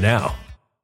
now.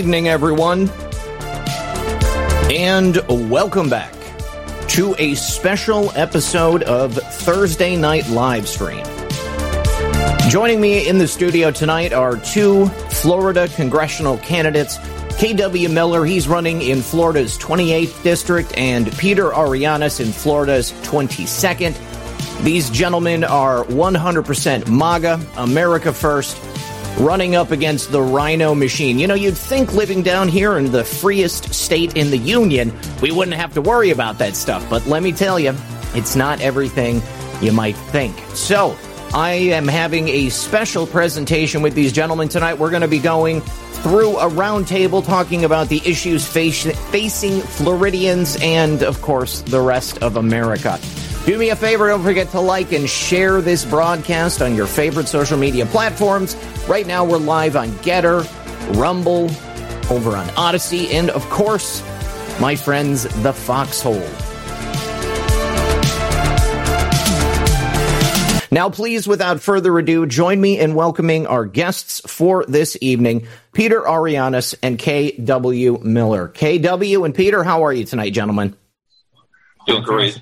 Evening, everyone, and welcome back to a special episode of Thursday Night Live Stream. Joining me in the studio tonight are two Florida congressional candidates. KW Miller, he's running in Florida's 28th district, and Peter Arianas in Florida's 22nd. These gentlemen are 100% MAGA, America First, running up against the rhino machine. You know, you'd think living down here in the freest state in the Union, we wouldn't have to worry about that stuff. But let me tell you, it's not everything you might think. So, I am having a special presentation with these gentlemen tonight. We're going to be going through a roundtable talking about the issues face- facing Floridians and, of course, the rest of America. Do me a favor, don't forget to like and share this broadcast on your favorite social media platforms. Right now, we're live on GETTR, Rumble, over on Odysee, and of course, my friends, the Foxhole. Now, please, without further ado, join me in welcoming our guests for this evening, Peter Arianas and K.W. Miller. K.W. and Peter, how are you tonight, gentlemen? Doing great.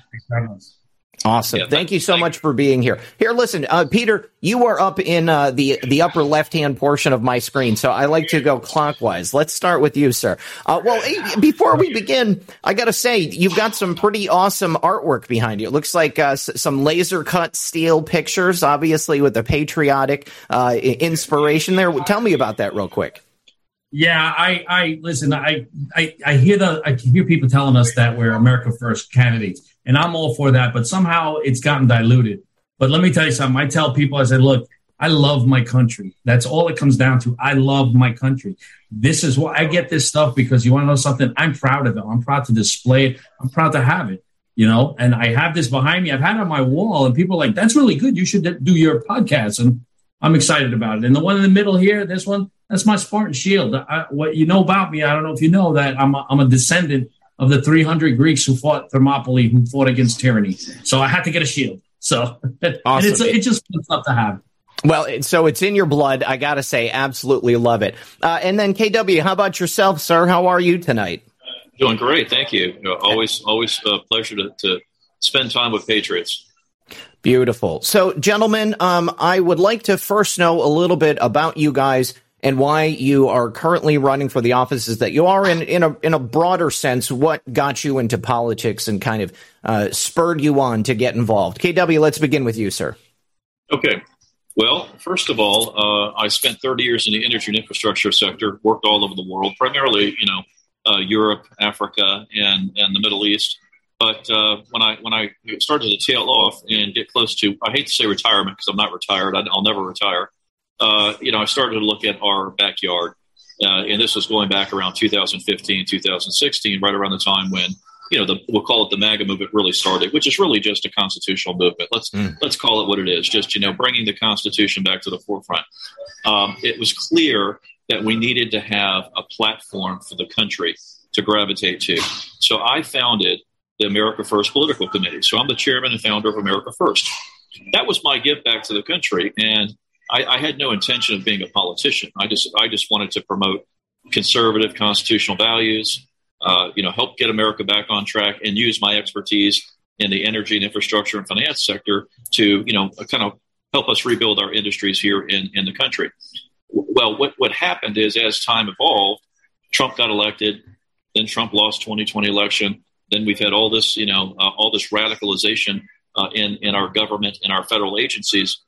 Awesome. Yeah, Thank you so thank- much for being here. Here, listen, uh, Peter, you are up in uh, the the upper left hand portion of my screen, so I like to go clockwise. Let's start with you, sir. Uh, well, eh, before we begin, I got to say you've got some pretty awesome artwork behind you. It looks like uh, s- some laser cut steel pictures, obviously with a patriotic uh, inspiration there. Tell me about that real quick. Yeah, I, I listen. I, I, I hear the, I hear people telling us that we're America First candidates, and I'm all for that. But somehow it's gotten diluted. But let me tell you something. I tell people, I said, look, I love my country. That's all it comes down to. I love my country. This is why I get this stuff because you want to know something. I'm proud of it. I'm proud to display it. I'm proud to have it. You know, and I have this behind me. I've had it on my wall, and people are like, "That's really good. You should do your podcast." And I'm excited about it. And the one in the middle here, this one, that's my Spartan shield. I, what you know about me, I don't know if you know that I'm a, I'm a descendant of the 300 Greeks who fought Thermopylae, who fought against tyranny. So I had to get a shield. So and it's it's just fun stuff to have. Well, so it's in your blood. I got to say, absolutely love it. Uh, and then, KW, how about yourself, sir? How are you tonight? Doing great. Thank you. You know, always, always a pleasure to, to spend time with Patriots. Beautiful. So, gentlemen, um, I would like to first know a little bit about you guys and why you are currently running for the offices that you are in. In a in a broader sense, what got you into politics and kind of uh, spurred you on to get involved? KW, let's begin with you, sir. Okay. Well, first of all, uh, I spent 30 years in the energy and infrastructure sector, worked all over the world, primarily, you know, uh, Europe, Africa, and, and the Middle East. But uh, when I when I started to tail off and get close to, I hate to say retirement because I'm not retired. I, I'll never retire. Uh, you know, I started to look at our backyard, uh, and this was going back around 2015, 2016, right around the time when you know the we'll call it the MAGA movement really started, which is really just a constitutional movement. Let's let's call it what it is. Just you know, bringing the Constitution back to the forefront. Um, it was clear that we needed to have a platform for the country to gravitate to. So I founded the America First Political Committee. So I'm the chairman and founder of America First. That was my give back to the country, and I, I had no intention of being a politician. I just I just wanted to promote conservative constitutional values. Uh, you know, help get America back on track and use my expertise in the energy and infrastructure and finance sector to, you know, kind of help us rebuild our industries here in, in the country. Well, what, what happened is as time evolved, Trump got elected, then Trump lost 2020 election. Then we've had all this, you know, uh, all this radicalization uh, in in our government and our federal agencies,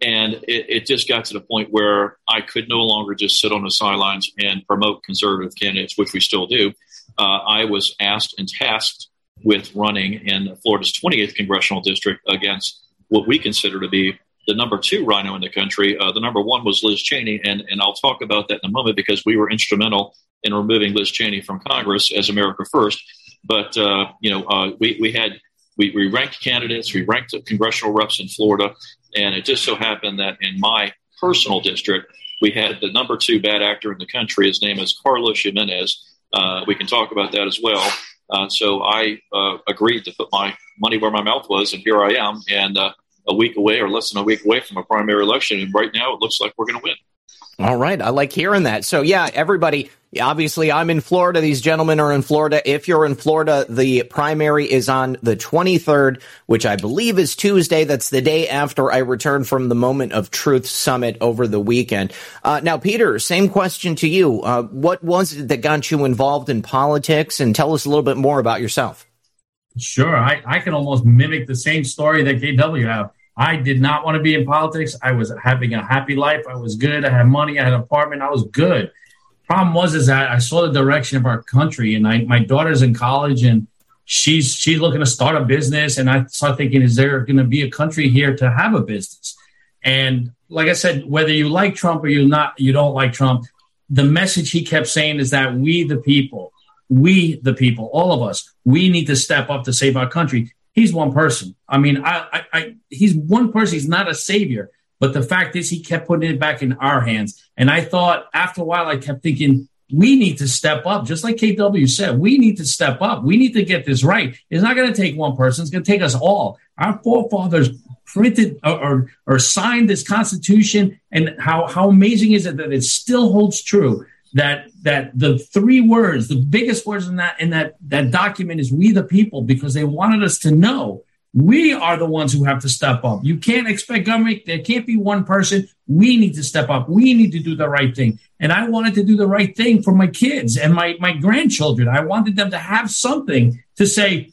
and it, it, just got to the point where I could no longer just sit on the sidelines and promote conservative candidates, which we still do. Uh, I was asked and tasked with running in Florida's 28th congressional district against what we consider to be the number two rhino in the country. Uh, the number one was Liz Cheney, and, and I'll talk about that in a moment because we were instrumental in removing Liz Cheney from Congress as America First. But uh, you know, uh, we we had we, we ranked candidates, we ranked the congressional reps in Florida, and it just so happened that in my personal district, we had the number two bad actor in the country. His name is Carlos Gimenez. Uh, we can talk about that as well. Uh, so I uh, agreed to put my money where my mouth was, and here I am. And uh, a week away, or less than a week away from a primary election, and right now it looks like we're going to win. All right. I like hearing that. So, yeah, everybody, obviously, I'm in Florida. These gentlemen are in Florida. If you're in Florida, the primary is on the 23rd, which I believe is Tuesday. That's the day after I return from the Moment of Truth Summit over the weekend. Uh, now, Peter, same question to you. Uh, what was it that got you involved in politics? And tell us a little bit more about yourself. Sure. I, I can almost mimic the same story that KW have. I did not want to be in politics. I was having a happy life. I was good. I had money. I had an apartment. I was good. Problem was is that I saw the direction of our country, and I, my daughter's in college, and she's she's looking to start a business. And I started thinking, is there going to be a country here to have a business? And like I said, whether you like Trump or you not, you don't like Trump. The message he kept saying is that we, the people, we, the people, all of us, we need to step up to save our country he's one person. I mean, I, I, I, he's one person. He's not a savior. But the fact is, he kept putting it back in our hands. And I thought after a while, I kept thinking, we need to step up. Just like KW said, we need to step up. We need to get this right. It's not going to take one person. It's going to take us all. Our forefathers printed or, or, or signed this constitution. And how, how amazing is it that it still holds true? That that the three words, the biggest words in that in that that document is "we the people" because they wanted us to know we are the ones who have to step up. You can't expect government. There can't be one person. We need to step up. We need to do the right thing. And I wanted to do the right thing for my kids and my my grandchildren. I wanted them to have something to say.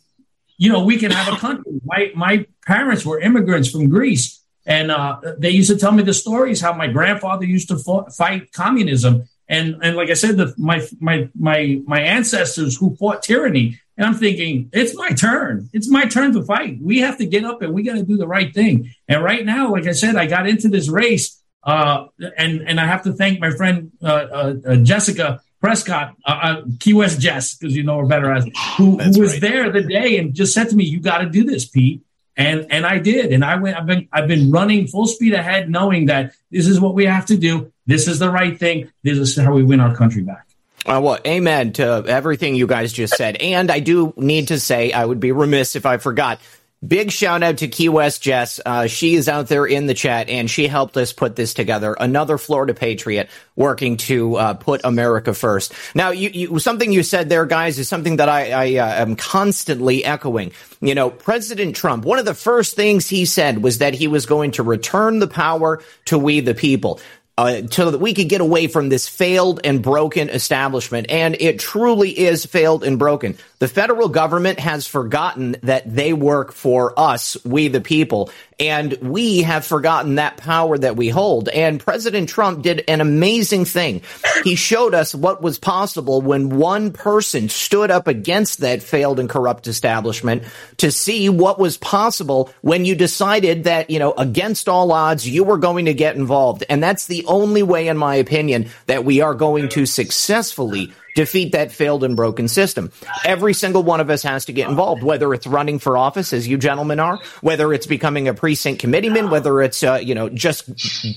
You know, we can have a country. My my parents were immigrants from Greece. And uh, they used to tell me the stories how my grandfather used to fight communism and and like I said, the, my my my my ancestors who fought tyranny, and I'm thinking it's my turn. It's my turn to fight. We have to get up and we got to do the right thing. And right now, like I said, I got into this race, uh, and and I have to thank my friend uh, uh, uh Jessica Prescott, uh, uh, Key West Jess, because you know her better as who, who was right. there the day and just said to me, "You got to do this, Pete." And and I did, and I went. I've been I've been running full speed ahead, knowing that this is what we have to do. This is the right thing. This is how we win our country back. Uh, well, amen to everything you guys just said. And I do need to say, I would be remiss if I forgot Big shout out to Key West Jess. Uh, she is out there in the chat and she helped us put this together. Another Florida Patriot working to uh, put America first. Now, you, you, something you said there, guys, is something that I, I uh, am constantly echoing. You know, President Trump, one of the first things he said was that he was going to return the power to we the people uh, so that we could get away from this failed and broken establishment. And it truly is failed and broken. The federal government has forgotten that they work for us, we the people, and we have forgotten that power that we hold. And President Trump did an amazing thing. He showed us what was possible when one person stood up against that failed and corrupt establishment to see what was possible when you decided that, you know, against all odds, you were going to get involved. And that's the only way, in my opinion, that we are going to successfully defeat that failed and broken system. Every single one of us has to get involved, whether it's running for office, as you gentlemen are, whether it's becoming a precinct committeeman, whether it's uh, you know just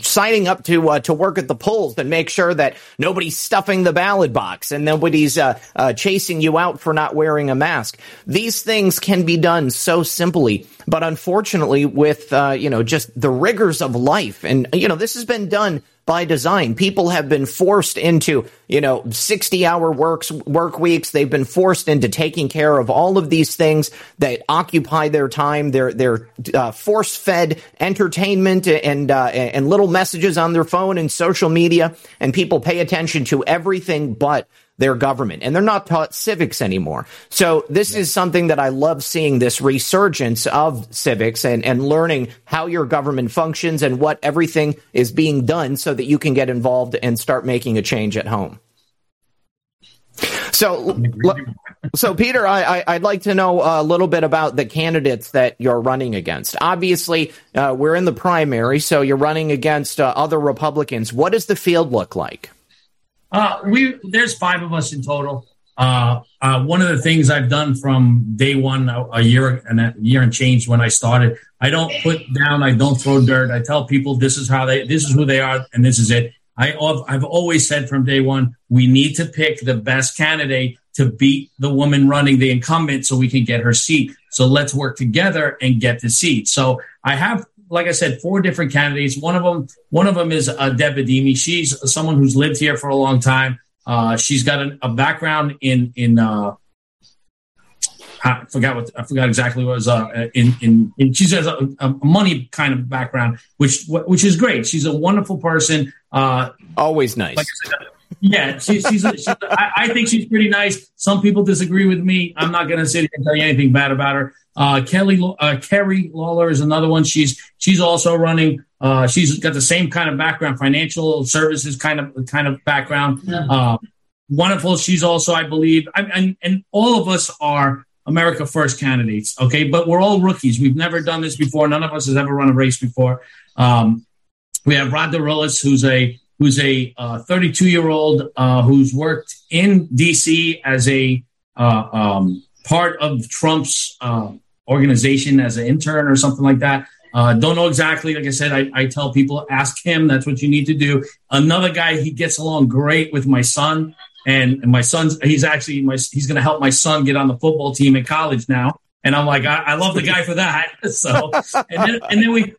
signing up to uh, to work at the polls and make sure that nobody's stuffing the ballot box and nobody's uh, uh chasing you out for not wearing a mask. These things can be done so simply, but unfortunately, with uh, you know just the rigors of life, and you know this has been done by design. People have been forced into, you know, 60 hour works, work weeks. They've been forced into taking care of all of these things that occupy their time. They're, they're uh, force fed entertainment and, uh, and little messages on their phone and social media. And people pay attention to everything but their government and they're not taught civics anymore. So this yeah. is something that I love seeing this resurgence of civics and, and learning how your government functions and what everything is being done so that you can get involved and start making a change at home. So, so Peter, I, I, would like to know a little bit about the candidates that you're running against. Obviously, uh, we're in the primary, so you're running against uh, other Republicans. What does the field look like? Uh, we there's five of us in total. Uh, uh, one of the things I've done from day one, a, a, year and a year and change when I started, I don't put down, I don't throw dirt. I tell people this is how they, this is who they are, and this is it. I, I've always said from day one, we need to pick the best candidate to beat the woman running the incumbent so we can get her seat. So let's work together and get the seat. So I have like I said, four different candidates. One of them, one of them is uh, Deb Adeimy. She's someone who's lived here for a long time. Uh, she's got a, a, background in in uh, I forgot what I forgot exactly what was uh, in, in in she has a, a, money kind of background, which which is great. She's a wonderful person. Uh, Always nice. Like said, yeah, she, she's. A, she's a, I, I think she's pretty nice. Some people disagree with me. I'm not going to sit here and tell you anything bad about her. Uh, Kelly uh, Carrie Lawler is another one. She's she's also running. Uh, she's got the same kind of background, financial services kind of kind of background. Yeah. Uh, wonderful. She's also, I believe, I, and and all of us are America First candidates. Okay, but we're all rookies. We've never done this before. None of us has ever run a race before. Um, we have Rod DeRillis, who's a who's a 32 uh, year old uh, who's worked in D.C. as a uh, um, part of Trump's uh, organization as an intern or something like that. Uh, don't know exactly. Like I said, I, I, tell people ask him. That's what you need to do. Another guy, he gets along great with my son, and, and my son's he's actually my he's going to help my son get on the football team in college now. And I'm like, I, I love the guy for that. So, and then, and then we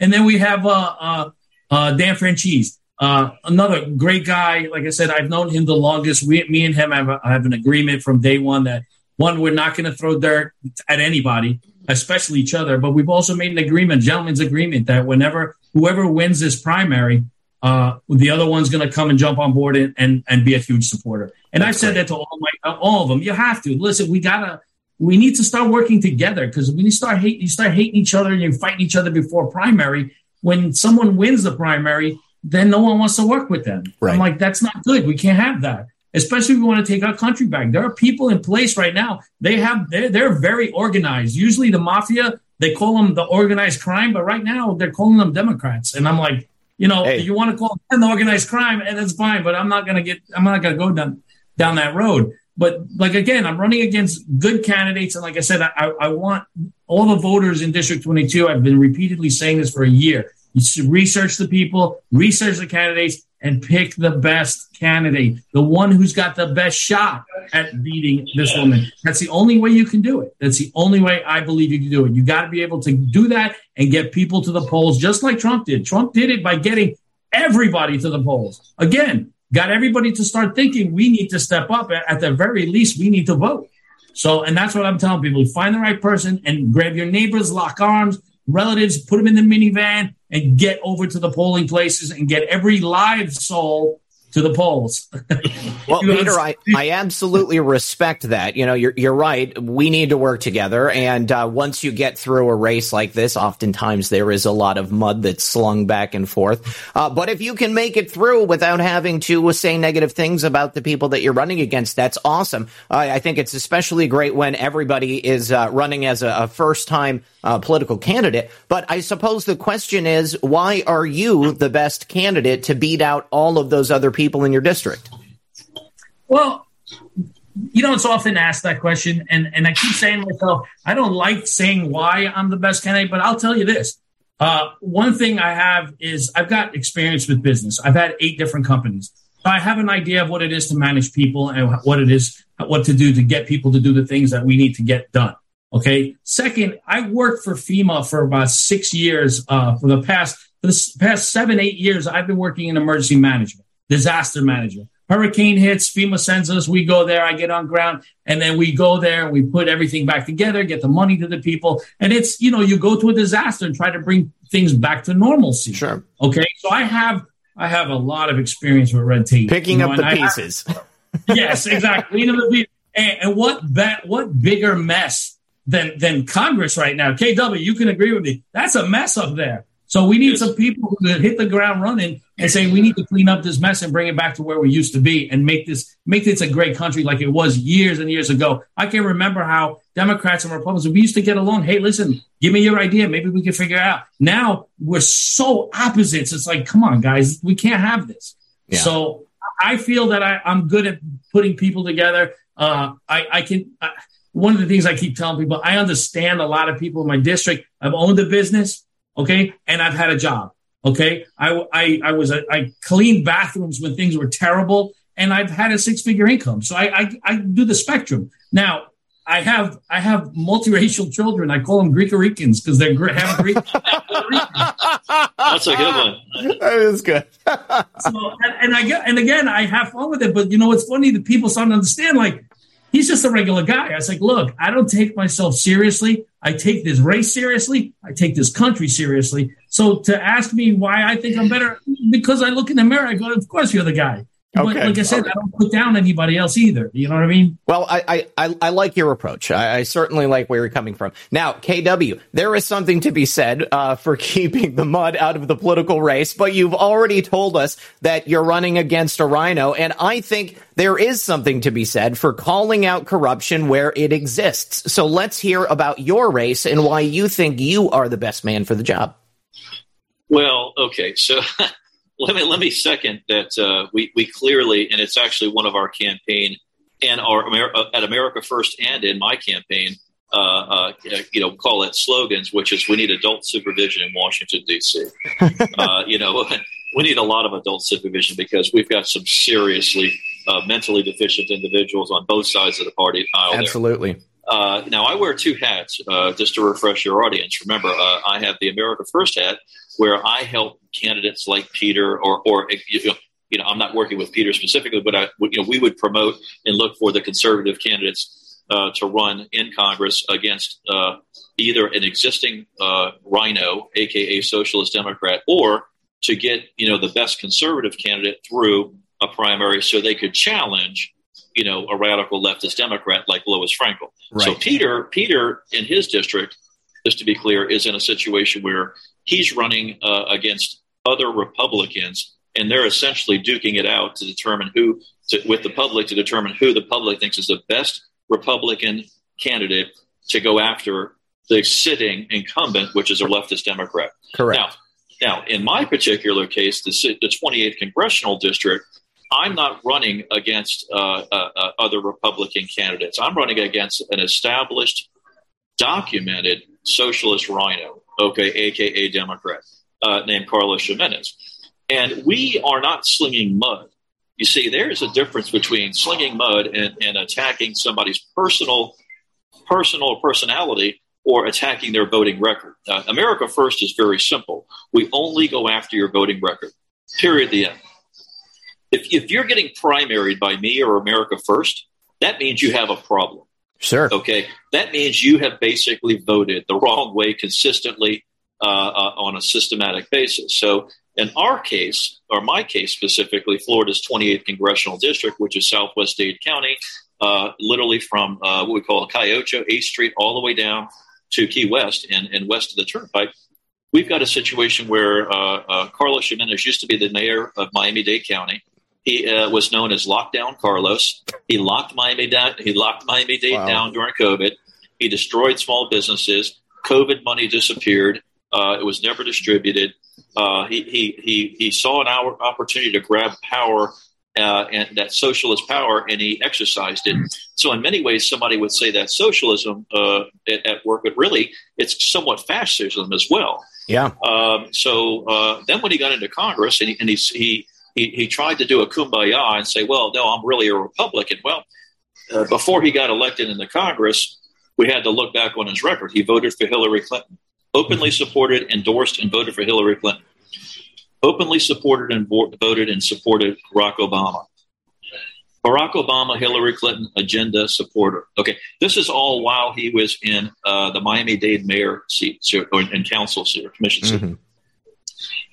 and then we have uh, uh, uh, Dan Franzese. Uh, another great guy. Like I said, I've known him the longest. We, me and him have, a, have an agreement from day one that one, we're not going to throw dirt at anybody, especially each other. But we've also made an agreement, gentleman's agreement, that whenever whoever wins this primary, uh, the other one's going to come and jump on board and, and, and be a huge supporter. And I've said that to all my all of them. You have to listen. We gotta. We need to start working together because when you start hating, you start hating each other and you're fighting each other before primary. When someone wins the primary, then no one wants to work with them. Right. I'm like, that's not good. We can't have that especially if we want to take our country back. There are people in place right now. They have they're, they're very organized. Usually the mafia they call them the organized crime, but right now they're calling them Democrats. And I'm like, you know, hey. you want to call them the organized crime, and it's fine, but I'm not gonna get I'm not gonna go down down that road. But like again, I'm running against good candidates, and like I said, I, I want all the voters in District 22. I've been repeatedly saying this for a year. You should research the people, research the candidates, and pick the best candidate, the one who's got the best shot at beating this woman. That's the only way you can do it. That's the only way I believe you can do it. You got to be able to do that and get people to the polls just like Trump did. Trump did it by getting everybody to the polls. Again, got everybody to start thinking we need to step up. At the very least, we need to vote. So, and that's what I'm telling people find the right person and grab your neighbors, lock arms, relatives, put them in the minivan, and get over to the polling places and get every live soul to the polls. well, Peter, I, I absolutely respect that. You know, you're you're right. We need to work together, and uh, once you get through a race like this, oftentimes there is a lot of mud that's slung back and forth. Uh, but if you can make it through without having to say negative things about the people that you're running against, that's awesome. Uh, I think it's especially great when everybody is uh, running as a, a first time uh, political candidate. But I suppose the question is, why are you the best candidate to beat out all of those other people? in your district? Well, you know, it's often asked that question, and, and I keep saying to myself, I don't like saying why I'm the best candidate, but I'll tell you this. Uh, one thing I have is I've got experience with business. I've had eight different companies. So I have an idea of what it is to manage people and what it is, what to do to get people to do the things that we need to get done. Okay. Second, I worked for FEMA for about six years uh, for the past for the past seven, eight years, I've been working in emergency management, disaster management. Hurricane hits, FEMA sends us, we go there, I get on ground, and then we go there and we put everything back together, get the money to the people. And it's, you know, you go to a disaster and try to bring things back to normalcy. Sure. Okay. So I have I have a lot of experience with red tape. Picking you know, up the I- pieces. yes, exactly. You know, and, and what ba- what bigger mess than than Congress right now? KW, you can agree with me. That's a mess up there. So we need some people who can hit the ground running and say we need to clean up this mess and bring it back to where we used to be and make this make this a great country like it was years and years ago. I can remember how Democrats and Republicans we used to get along. Hey, listen, give me your idea. Maybe we can figure it out. Now we're so opposites. It's like, come on, guys, we can't have this. Yeah. So I feel that I, I'm good at putting people together. Uh, I, I can. I, one of the things I keep telling people, I understand a lot of people in my district. I've owned a business, okay, and I've had a job, okay. I I, I was a, I cleaned bathrooms when things were terrible, and I've had a six figure income. So I, I I do the spectrum now. I have I have multiracial children. I call them Greek-Ricans because they're Gre- have Greek. That's a good one. that is good. so, and, and I get, and again, I have fun with it. But you know, it's funny that people start to understand. Like, he's just a regular guy. I was like, look, I don't take myself seriously. I take this race seriously. I take this country seriously. So to ask me why I think I'm better, because I look in the mirror, I go, of course you're the guy. But Okay. like I said, I don't put down anybody else either. You know what I mean? Well, I, I, I, I like your approach. I, I certainly like where you're coming from. Now, KW, there is something to be said uh, for keeping the mud out of the political race, but you've already told us that you're running against a rhino, and I think there is something to be said for calling out corruption where it exists. So let's hear about your race and why you think you are the best man for the job. Well, okay, so let me let me second that uh, we we clearly, and it's actually one of our campaign and our Amer- uh, at America First and in my campaign, uh, uh, you know, call it slogans, which is we need adult supervision in Washington D.C. uh, you know, we need a lot of adult supervision because we've got some seriously uh, mentally deficient individuals on both sides of the party aisle. Absolutely. Uh, now, I wear two hats, uh, just to refresh your audience. Remember, uh, I have the America First hat, where I help candidates like Peter, or, or you know, you know, I'm not working with Peter specifically, but I, you know, we would promote and look for the conservative candidates uh, to run in Congress against uh, either an existing uh, rhino, aka socialist Democrat, or to get you know the best conservative candidate through a primary, so they could challenge you know a radical leftist Democrat like Lois Frankel. So Peter, Peter in his district, just to be clear, is in a situation where he's running uh, against other Republicans, and they're essentially duking it out to determine who, to, with the public, to determine who the public thinks is the best Republican candidate to go after the sitting incumbent, which is a leftist Democrat. Correct. Now, now, in my particular case, the, the 28th congressional district, I'm not running against uh, uh, uh, other Republican candidates. I'm running against an established, documented socialist rhino, okay, aka Democrat, uh, named Carlos Gimenez. And we are not slinging mud. You see, there is a difference between slinging mud and, and attacking somebody's personal, personal personality or attacking their voting record. Uh, America First is very simple. We only go after your voting record. Period. The end. If, if you're getting primaried by me or America First, that means you have a problem. Sure. Okay, that means you have basically voted the wrong way consistently uh, uh, on a systematic basis. So, in our case, or my case specifically, Florida's 28th congressional district, which is Southwest Dade County, uh, literally from uh, what we call Calle Ocho, 8th Street, all the way down to Key West and, and west of the Turnpike. We've got a situation where uh, uh, Carlos Gimenez used to be the mayor of Miami Dade County. He uh, was known as Lockdown Carlos. He locked Miami down. He locked Miami Dade Wow. down during COVID. He destroyed small businesses. COVID money disappeared. Uh, it was never distributed. Uh, he, he he he saw an hour opportunity to grab power uh, and that socialist power, and he exercised it. So, in many ways, somebody would say that socialism uh, at, at work, but really, it's somewhat fascism as well. Yeah. Um, so uh, then when he got into Congress and he, and he, he, he, he tried to do a kumbaya and say, well, no, I'm really a Republican. Well, uh, before he got elected in the Congress, we had to look back on his record. He voted for Hillary Clinton, openly supported, endorsed, and voted for Hillary Clinton. openly supported and voted and supported Barack Obama. Barack Obama, Hillary Clinton agenda supporter. Okay, this is all while he was in uh, the Miami Dade mayor seat or in council seat or commission seat. Mm-hmm.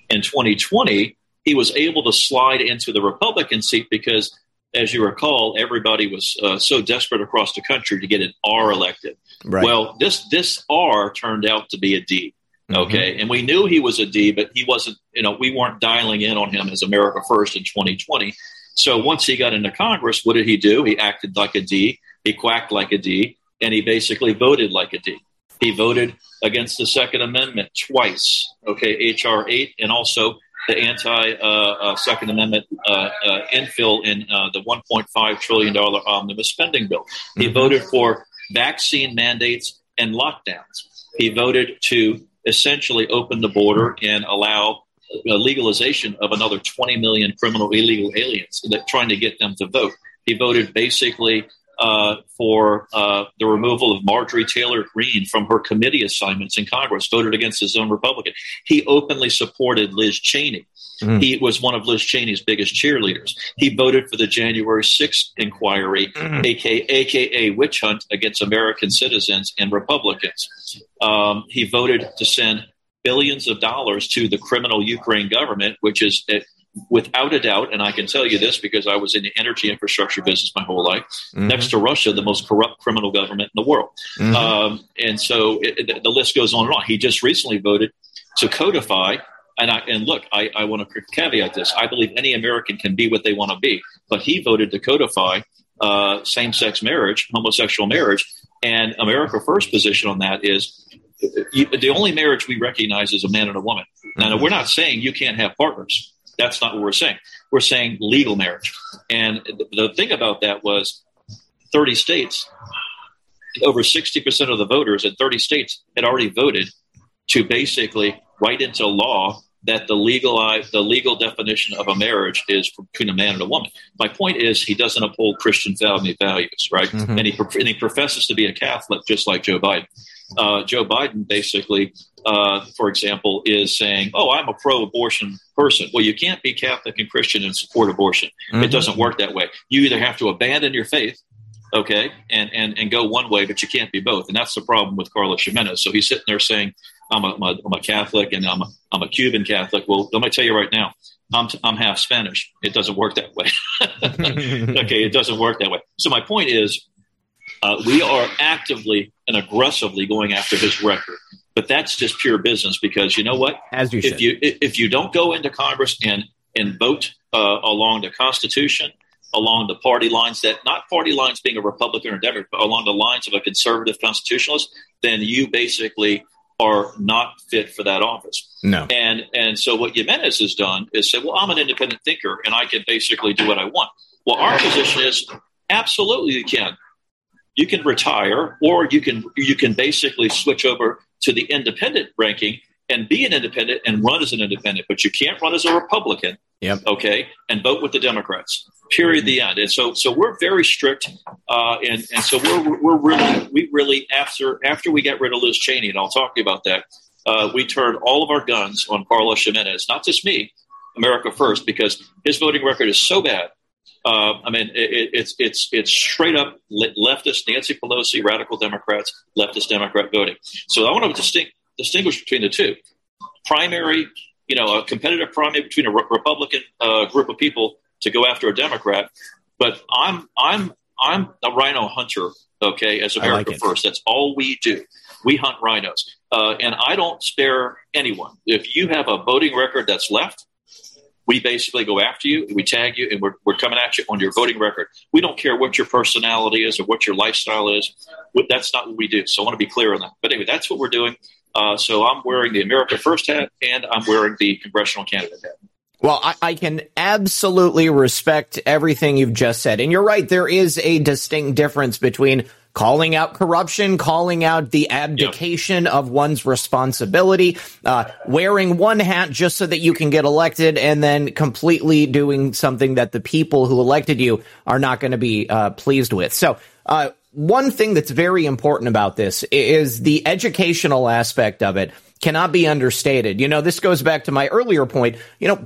In 2020, he was able to slide into the Republican seat because, as you recall, everybody was uh, so desperate across the country to get an R elected. Right. Well, this this R turned out to be a D. Mm-hmm. Okay, mm-hmm. and we knew he was a D, but he wasn't. You know, we weren't dialing in on him as America First in 2020 so once he got into Congress, what did he do? He acted like a D, he quacked like a D, and he basically voted like a D. He voted against the Second Amendment twice, okay, H.R. 8, and also the anti uh, uh, Second Amendment uh, uh infill in uh, the $1.5 trillion omnibus spending bill. He mm-hmm. voted for vaccine mandates and lockdowns. He voted to essentially open the border and allow legalization of another 20 million criminal illegal aliens that trying to get them to vote. He voted basically uh, for uh, the removal of Marjorie Taylor Greene from her committee assignments in Congress, voted against his own Republican. He openly supported Liz Cheney. Mm. He was one of Liz Cheney's biggest cheerleaders. He voted for the January 6th inquiry, mm. aka, AKA witch hunt against American citizens and Republicans. Um, he voted to send billions of dollars to the criminal Ukraine government, which is without a doubt, and I can tell you this because I was in the energy infrastructure business my whole life, mm-hmm. next to Russia, the most corrupt criminal government in the world. Mm-hmm. Um, and so it, it, the list goes on and on. He just recently voted to codify. And, I, and look, I, I want to caveat this. I believe any American can be what they want to be, but he voted to codify uh, same-sex marriage, homosexual marriage, and America First position on that is you, the only marriage we recognize is a man and a woman. Now, we're not saying you can't have partners. That's not what we're saying. We're saying legal marriage. And the thing about that was 30 states, over 60% of the voters in 30 states had already voted to basically write into law that the legal the legal definition of a marriage is between a man and a woman. My point is he doesn't uphold Christian family values, right? Mm-hmm. And, he, and he professes to be a Catholic, just like Joe Biden uh, Joe Biden basically, uh, for example, is saying, "Oh, I'm a pro-abortion person." Well, you can't be Catholic and Christian and support abortion. Mm-hmm. It doesn't work that way. You either have to abandon your faith, okay, and and and go one way, but you can't be both. And that's the problem with Carlos Gimenez. So he's sitting there saying, "I'm a, I'm a, I'm a Catholic and I'm a, I'm a Cuban Catholic." Well, let me tell you right now. I'm, t- I'm half Spanish. It doesn't work that way. okay, it doesn't work that way. So my point is, uh, we are actively and aggressively going after his record. But that's just pure business because you know what? As you if should. you if you don't go into Congress and and vote uh, along the Constitution, along the party lines that not party lines being a Republican or Democrat, but along the lines of a conservative constitutionalist, then you basically are not fit for that office. No. And and so what Gimenez has done is say, well, I'm an independent thinker and I can basically do what I want. Well, our position is absolutely you can you can retire or you can you can basically switch over to the independent ranking and be an independent and run as an independent, but you can't run as a Republican. Yep. Okay, and vote with the Democrats. Period. The end. And so, so we're very strict, uh, and and so we're we're really we really after after we get rid of Liz Cheney, and I'll talk to you about that. Uh, we turned all of our guns on Carlos Gimenez, not just me, America First, because his voting record is so bad uh, I mean, it, it's it's it's straight up leftist Nancy Pelosi, radical Democrats, leftist Democrat voting. So I want to distinct, distinguish between the two. Primary, you know, a competitive primary between a re- Republican uh, group of people to go after a Democrat, but I'm I'm I'm a rhino hunter. Okay, as America like First, that's all we do. We hunt rhinos, uh, and I don't spare anyone. If you have a voting record that's left, we basically go after you, we tag you, and we're, we're coming at you on your voting record. We don't care what your personality is or what your lifestyle is. That's not what we do. So I want to be clear on that. But anyway, that's what we're doing. Uh, so I'm wearing the America First hat and I'm wearing the congressional candidate hat. Well, I, I, can absolutely respect everything you've just said. And you're right, there is a distinct difference between calling out corruption, calling out the abdication yeah. of one's responsibility, uh, wearing one hat just so that you can get elected, and then completely doing something that the people who elected you are not going to be uh, pleased with. So, uh, one thing that's very important about this is the educational aspect of it cannot be understated. You know, this goes back to my earlier point. You know,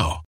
now.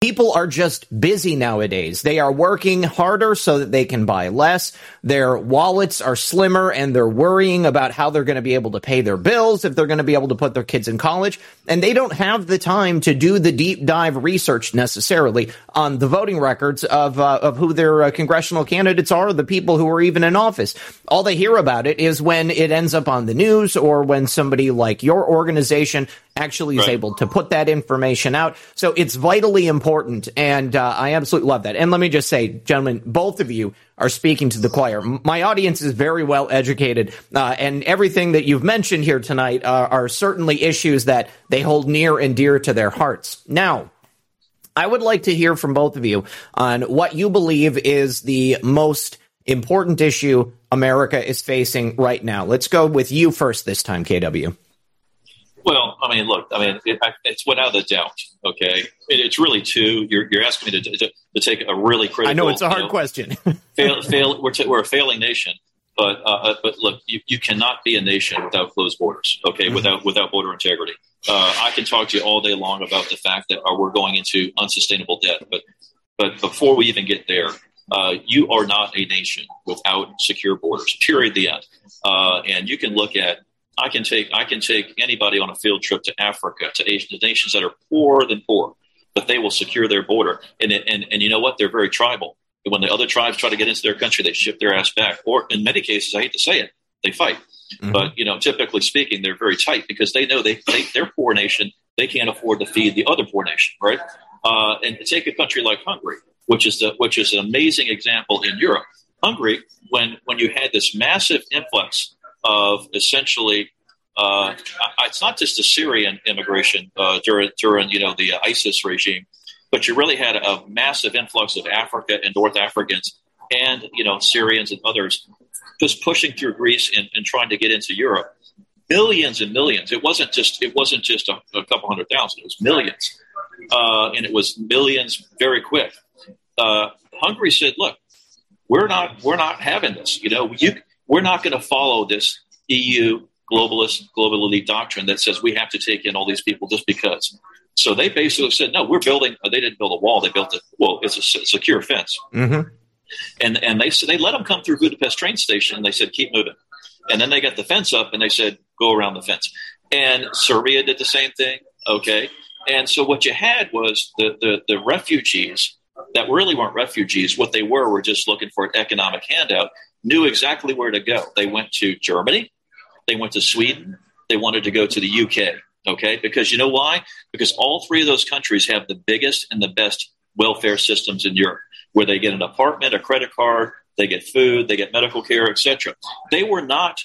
People are just busy nowadays. They are working harder so that they can buy less. Their wallets are slimmer and they're worrying about how they're going to be able to pay their bills, if they're going to be able to put their kids in college. And they don't have the time to do the deep dive research necessarily on the voting records of, uh, of who their uh, congressional candidates are, the people who are even in office. All they hear about it is when it ends up on the news or when somebody like your organization actually is Right. able to put that information out. So it's vitally important. And uh, I absolutely love that. And let me just say, gentlemen, both of you are speaking to the choir. My audience is very well educated. Uh, and everything that you've mentioned here tonight uh, are certainly issues that they hold near and dear to their hearts. Now, I would like to hear from both of you on what you believe is the most important issue America is facing right now. Let's go with you first this time, KW. Well, I mean, look, I mean, it, I- it's without a doubt. Okay, it, it's really two. You're, you're asking me to, to, to take a really critical. I know it's a you hard know, question. fail, fail, we're, t- we're a failing nation, but uh, but look, you, you cannot be a nation without closed borders. Okay, without without border integrity. Uh, I can talk to you all day long about the fact that uh, we're going into unsustainable debt, but but before we even get there, uh, you are not a nation without secure borders. Period. The end. Uh, and you can look at. I can take I can take anybody on a field trip to Africa, to Asia, to nations that are poorer than poor, but they will secure their border. And and and you know what? They're very tribal. When the other tribes try to get into their country, they ship their ass back. Or in many cases, I hate to say it, they fight. But you know, typically speaking, they're very tight because they know they, they they're poor nation. They can't afford to feed the other poor nation, right? Uh, and take a country like Hungary, which is the which is an amazing example in Europe. Hungary, when when you had this massive influx of essentially, uh, it's not just the Syrian immigration uh, during during you know the ISIS regime, but you really had a massive influx of Africa and North Africans and you know Syrians and others just pushing through Greece and, and trying to get into Europe. Millions and millions. It wasn't just it wasn't just a, a couple hundred thousand. It was millions, uh, and it was millions very quick. Uh, Hungary said, "Look, we're not we're not having this. You know, you, we're not going to follow this EU globalist global elite doctrine that says we have to take in all these people just because." So they basically said, "No, we're building." They didn't build a wall; they built a well, it's a secure fence. Mm-hmm. And and they said they let them come through Budapest train station. And they said keep moving. And then they got the fence up and they said go around the fence. And Serbia did the same thing. Okay. And so what you had was the the, the refugees that really weren't refugees. What they were were just looking for an economic handout. Knew exactly where to go. They went to Germany. They went to Sweden. They wanted to go to the UK. Okay, because you know why? Because all three of those countries have the biggest and the best welfare systems in Europe where they get an apartment, a credit card, they get food, they get medical care, etc. They were not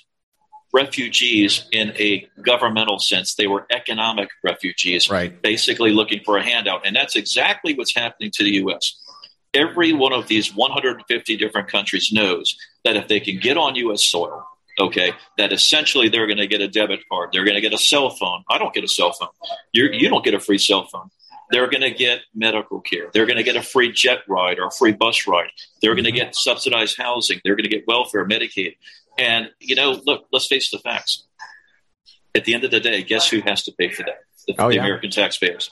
refugees in a governmental sense. They were economic refugees, right. basically looking for a handout. And that's exactly what's happening to the U.S. Every one of these 150 different countries knows that if they can get on U.S. soil, okay, that essentially they're going to get a debit card, they're going to get a cell phone. I don't get a cell phone. You're, you do not get a free cell phone they're going to get medical care. They're going to get a free jet ride or a free bus ride. They're going to get subsidized housing. They're going to get welfare, Medicaid. And, you know, look, let's face the facts. At the end of the day, guess who has to pay for that? The, oh, the yeah. American taxpayers.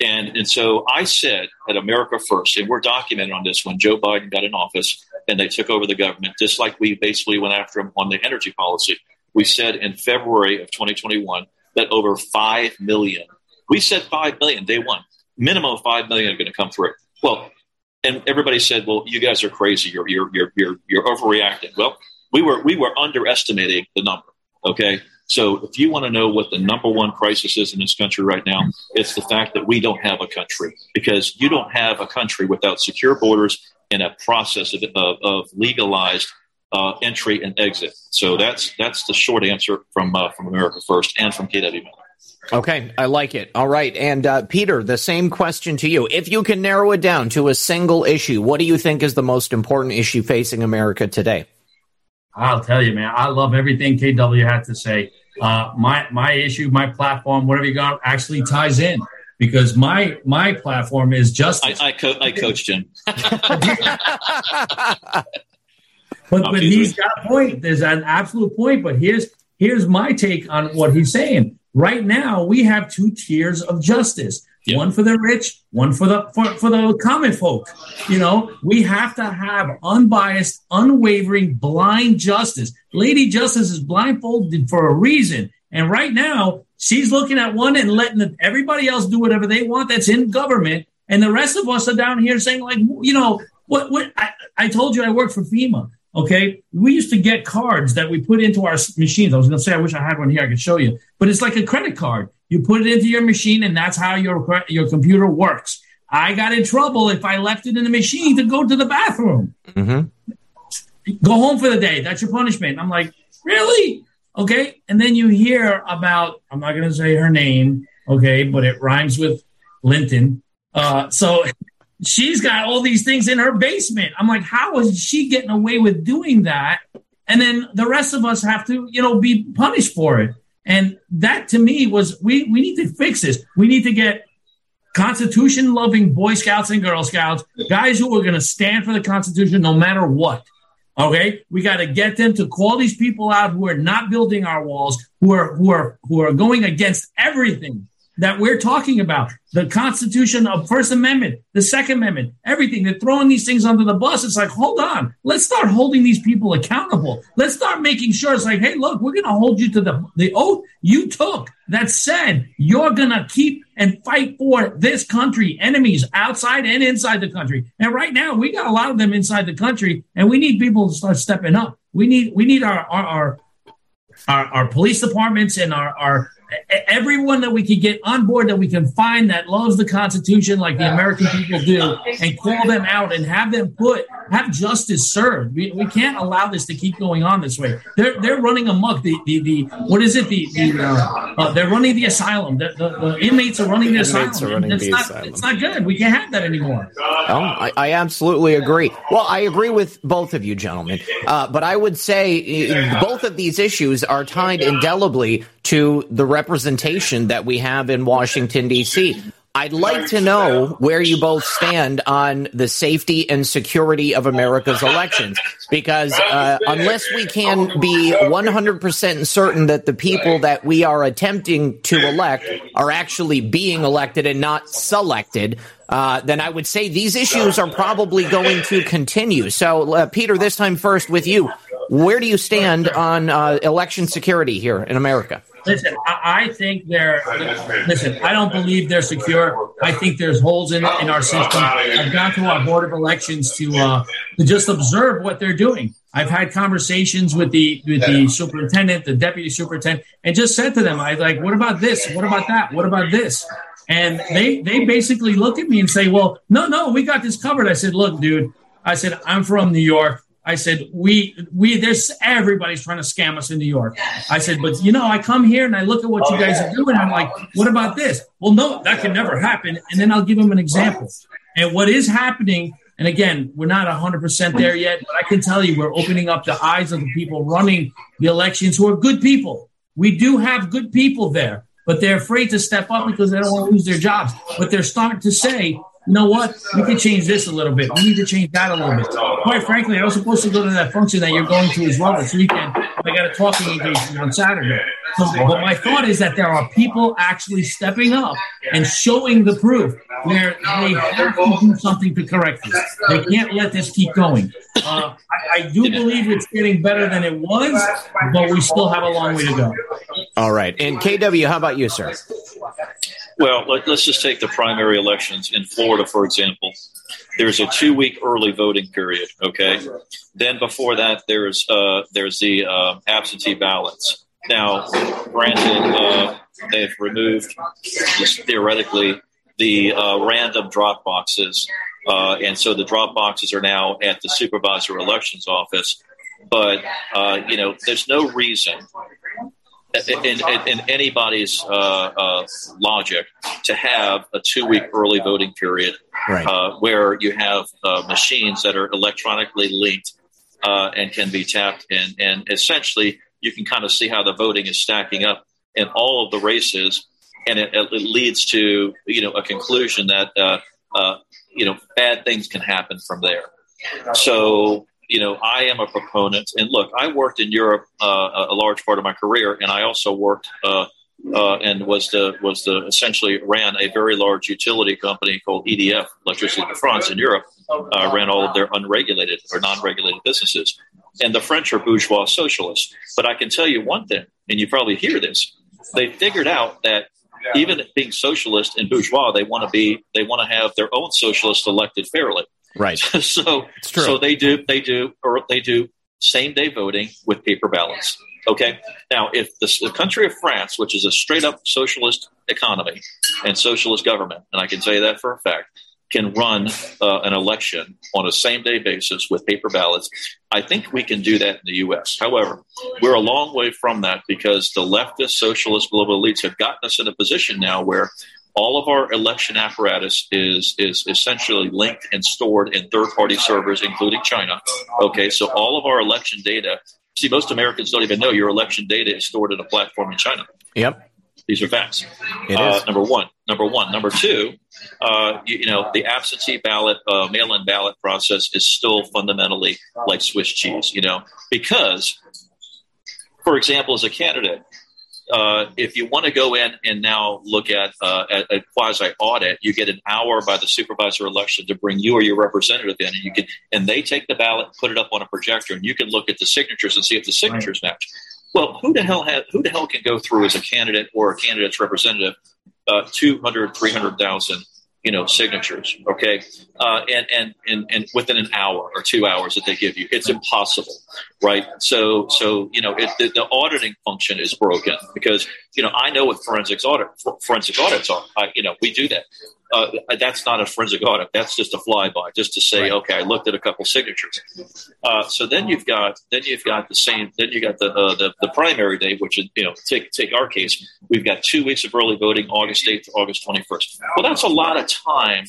And, and so I said at America First, and we're documented on this when Joe Biden got in office and they took over the government, just like we basically went after them on the energy policy. We said in February of 2021 that over 5 million, we said 5 million day one, minimum five million are going to come through. Well, and everybody said, "Well, you guys are crazy. You're you're you're you're, you're overreacting." Well, we were we were underestimating the number. Okay, so if you want to know what the number one crisis is in this country right now, it's the fact that we don't have a country because you don't have a country without secure borders and a process of, of, of legalized uh, entry and exit. So that's that's the short answer from uh, from America First and from KW Miller. Okay, I like it. All right. And uh, Peter, the same question to you. If you can narrow it down to a single issue, what do you think is the most important issue facing America today? I'll tell you, man, I love everything KW had to say. Uh, my my issue, my platform, whatever you got, actually ties in because my my platform is just. I, I, co- I coached him. but but he's got a point. There's an absolute point. But here's here's my take on what he's saying. Right now, we have two tiers of justice. Yep. One for the rich, one for the for, for the common folk. You know, we have to have unbiased, unwavering, blind justice. Lady Justice is blindfolded for a reason. And right now, she's looking at one and letting everybody else do whatever they want that's in government. And the rest of us are down here saying, like, you know, what, what I, I told you I work for FEMA. Okay. We used to get cards that we put into our machines. I was going to say, I wish I had one here. I could show you, but it's like a credit card. You put it into your machine and that's how your, your computer works. I got in trouble if I left it in the machine to go to the bathroom. Mm-hmm. Go home for the day. That's your punishment. I'm like, really? Okay. And then you hear about, I'm not going to say her name. Okay. But it rhymes with Linton. Uh, so she's got all these things in her basement. I'm like, how is she getting away with doing that? And then the rest of us have to, you know, be punished for it. And that to me was we we need to fix this. We need to get constitution loving Boy Scouts and Girl Scouts, guys who are going to stand for the Constitution no matter what. Okay, we got to get them to call these people out who are not building our walls, who are who are who are going against everything that we're talking about the Constitution of First Amendment, the Second Amendment, everything. They're throwing these things under the bus. It's like, hold on, let's start holding these people accountable. Let's start making sure it's like, hey, look, we're going to hold you to the, the oath you took that said you're going to keep and fight for this country, enemies outside and inside the country. And right now, we got a lot of them inside the country, and we need people to start stepping up. We need we need our our, our our, our police departments and our, our everyone that we can get on board that we can find that loves the Constitution like the American people do, and call them out and have them put have justice served. We, we can't allow this to keep going on this way. They're they're running amok. The the, the what is it? The, the uh, uh, they're running the asylum. The, the, the inmates are running the asylum. Running it's, the not, asylum. it's not good. We can't have that anymore. Oh, I, I absolutely agree. Well, I agree with both of you, gentlemen. Uh, but I would say uh, both of these issues are tied indelibly to the representation that we have in Washington, D.C. I'd like to know where you both stand on the safety and security of America's elections, because uh, unless we can be 100% certain that the people that we are attempting to elect are actually being elected and not selected, uh, then I would say these issues are probably going to continue. So, uh, Peter, this time first with you. Where do you stand on uh, election security here in America? Listen, I, I think they're. Listen, I don't believe they're secure. I think there's holes in in our system. I've gone to our board of elections to uh, to just observe what they're doing. I've had conversations with the with the superintendent, the deputy superintendent, and just said to them, "I like, what about this? What about that? What about this?" And they they basically look at me and say, "Well, no, no, we got this covered." I said, "Look, dude," I said, "I'm from New York. I said, we, we, there's everybody's trying to scam us in New York. I said, but you know, I come here and I look at what oh, you guys are doing. I'm like, what about this? Well, no, that can never happen. And then I'll give them an example. And what is happening, and again, we're not 100% there yet, but I can tell you we're opening up the eyes of the people running the elections who are good people. We do have good people there, but they're afraid to step up because they don't want to lose their jobs. But they're starting to say, you know what? We can change this a little bit. We need to change that a little bit. Quite frankly, I was supposed to go to that function that you're going to as well this weekend. I got a talking engagement on Saturday. So, but my thought is that there are people actually stepping up and showing the proof where they have to do something to correct this. They can't let this keep going. Uh, I, I do believe it's getting better than it was, but we still have a long way to go. All right. And KW, how about you, sir? Well, let, us just take the primary elections in Florida, for example. There's a two week early voting period, okay? Then before that, there's, uh, there's the uh, absentee ballots. Now, granted, uh, they've removed, just theoretically, the uh, random drop boxes. Uh, and so the drop boxes are now at the supervisor elections office. But, uh, you know, there's no reason in, in, in anybody's uh, uh, logic to have a two week early voting period right. uh, where you have uh, machines that are electronically linked uh, and can be tapped and, and essentially you can kind of see how the voting is stacking up in all of the races and it, it leads to you know a conclusion that uh, you know bad things can happen from there so you know, I am a proponent. And look, I worked in Europe uh, a large part of my career, and I also worked uh, uh, and was the was the essentially ran a very large utility company called EDF, Electricity de France in Europe. Uh, ran all of their unregulated or non-regulated businesses, and the French are bourgeois socialists. But I can tell you one thing, and you probably hear this: they figured out that even being socialist and bourgeois, they want to be they want to have their own socialist elected fairly. Right. so so they do they do or they do same day voting with paper ballots. Okay. Now, if the, the, country of France, which is a straight up socialist economy and socialist government, and I can say that for a fact, can run uh, an election on a same day basis with paper ballots, I think we can do that in the U.S. However, we're a long way from that because the leftist socialist global elites have gotten us in a position now where all of our election apparatus is is essentially linked and stored in third party servers, including China. Okay, so all of our election data. See, most Americans don't even know your election data is stored in a platform in China. Yep. These are facts. Uh, number one. Number one. Number two. Uh, you, you, know, the absentee ballot, uh, mail-in ballot process is still fundamentally like Swiss cheese. You know, because, for example, as a candidate, uh, if you want to go in and now look at, uh, at a quasi audit, you get an hour by the supervisor election to bring you or your representative in, and you can and they take the ballot, put it up on a projector, and you can look at the signatures and see if the signatures right. match. Well, who the hell has, who the hell can go through as a candidate or a candidate's representative uh, 200, 300,000 you know, signatures. Okay, uh, and, and and and within an hour or two hours that they give you, it's impossible, right? So so you know, it, the, the, auditing function is broken because you know I know what forensics audit forensic audits are. I, you know, we do that uh, that's not a forensic audit. That's just a flyby, just to say, right. okay, I looked at a couple signatures. Uh, so then you've got then you've got the same. Then you got the, uh, the the primary day, which is you know take take our case. We've got two weeks of early voting, August eighth to August twenty first. Well, that's a lot of time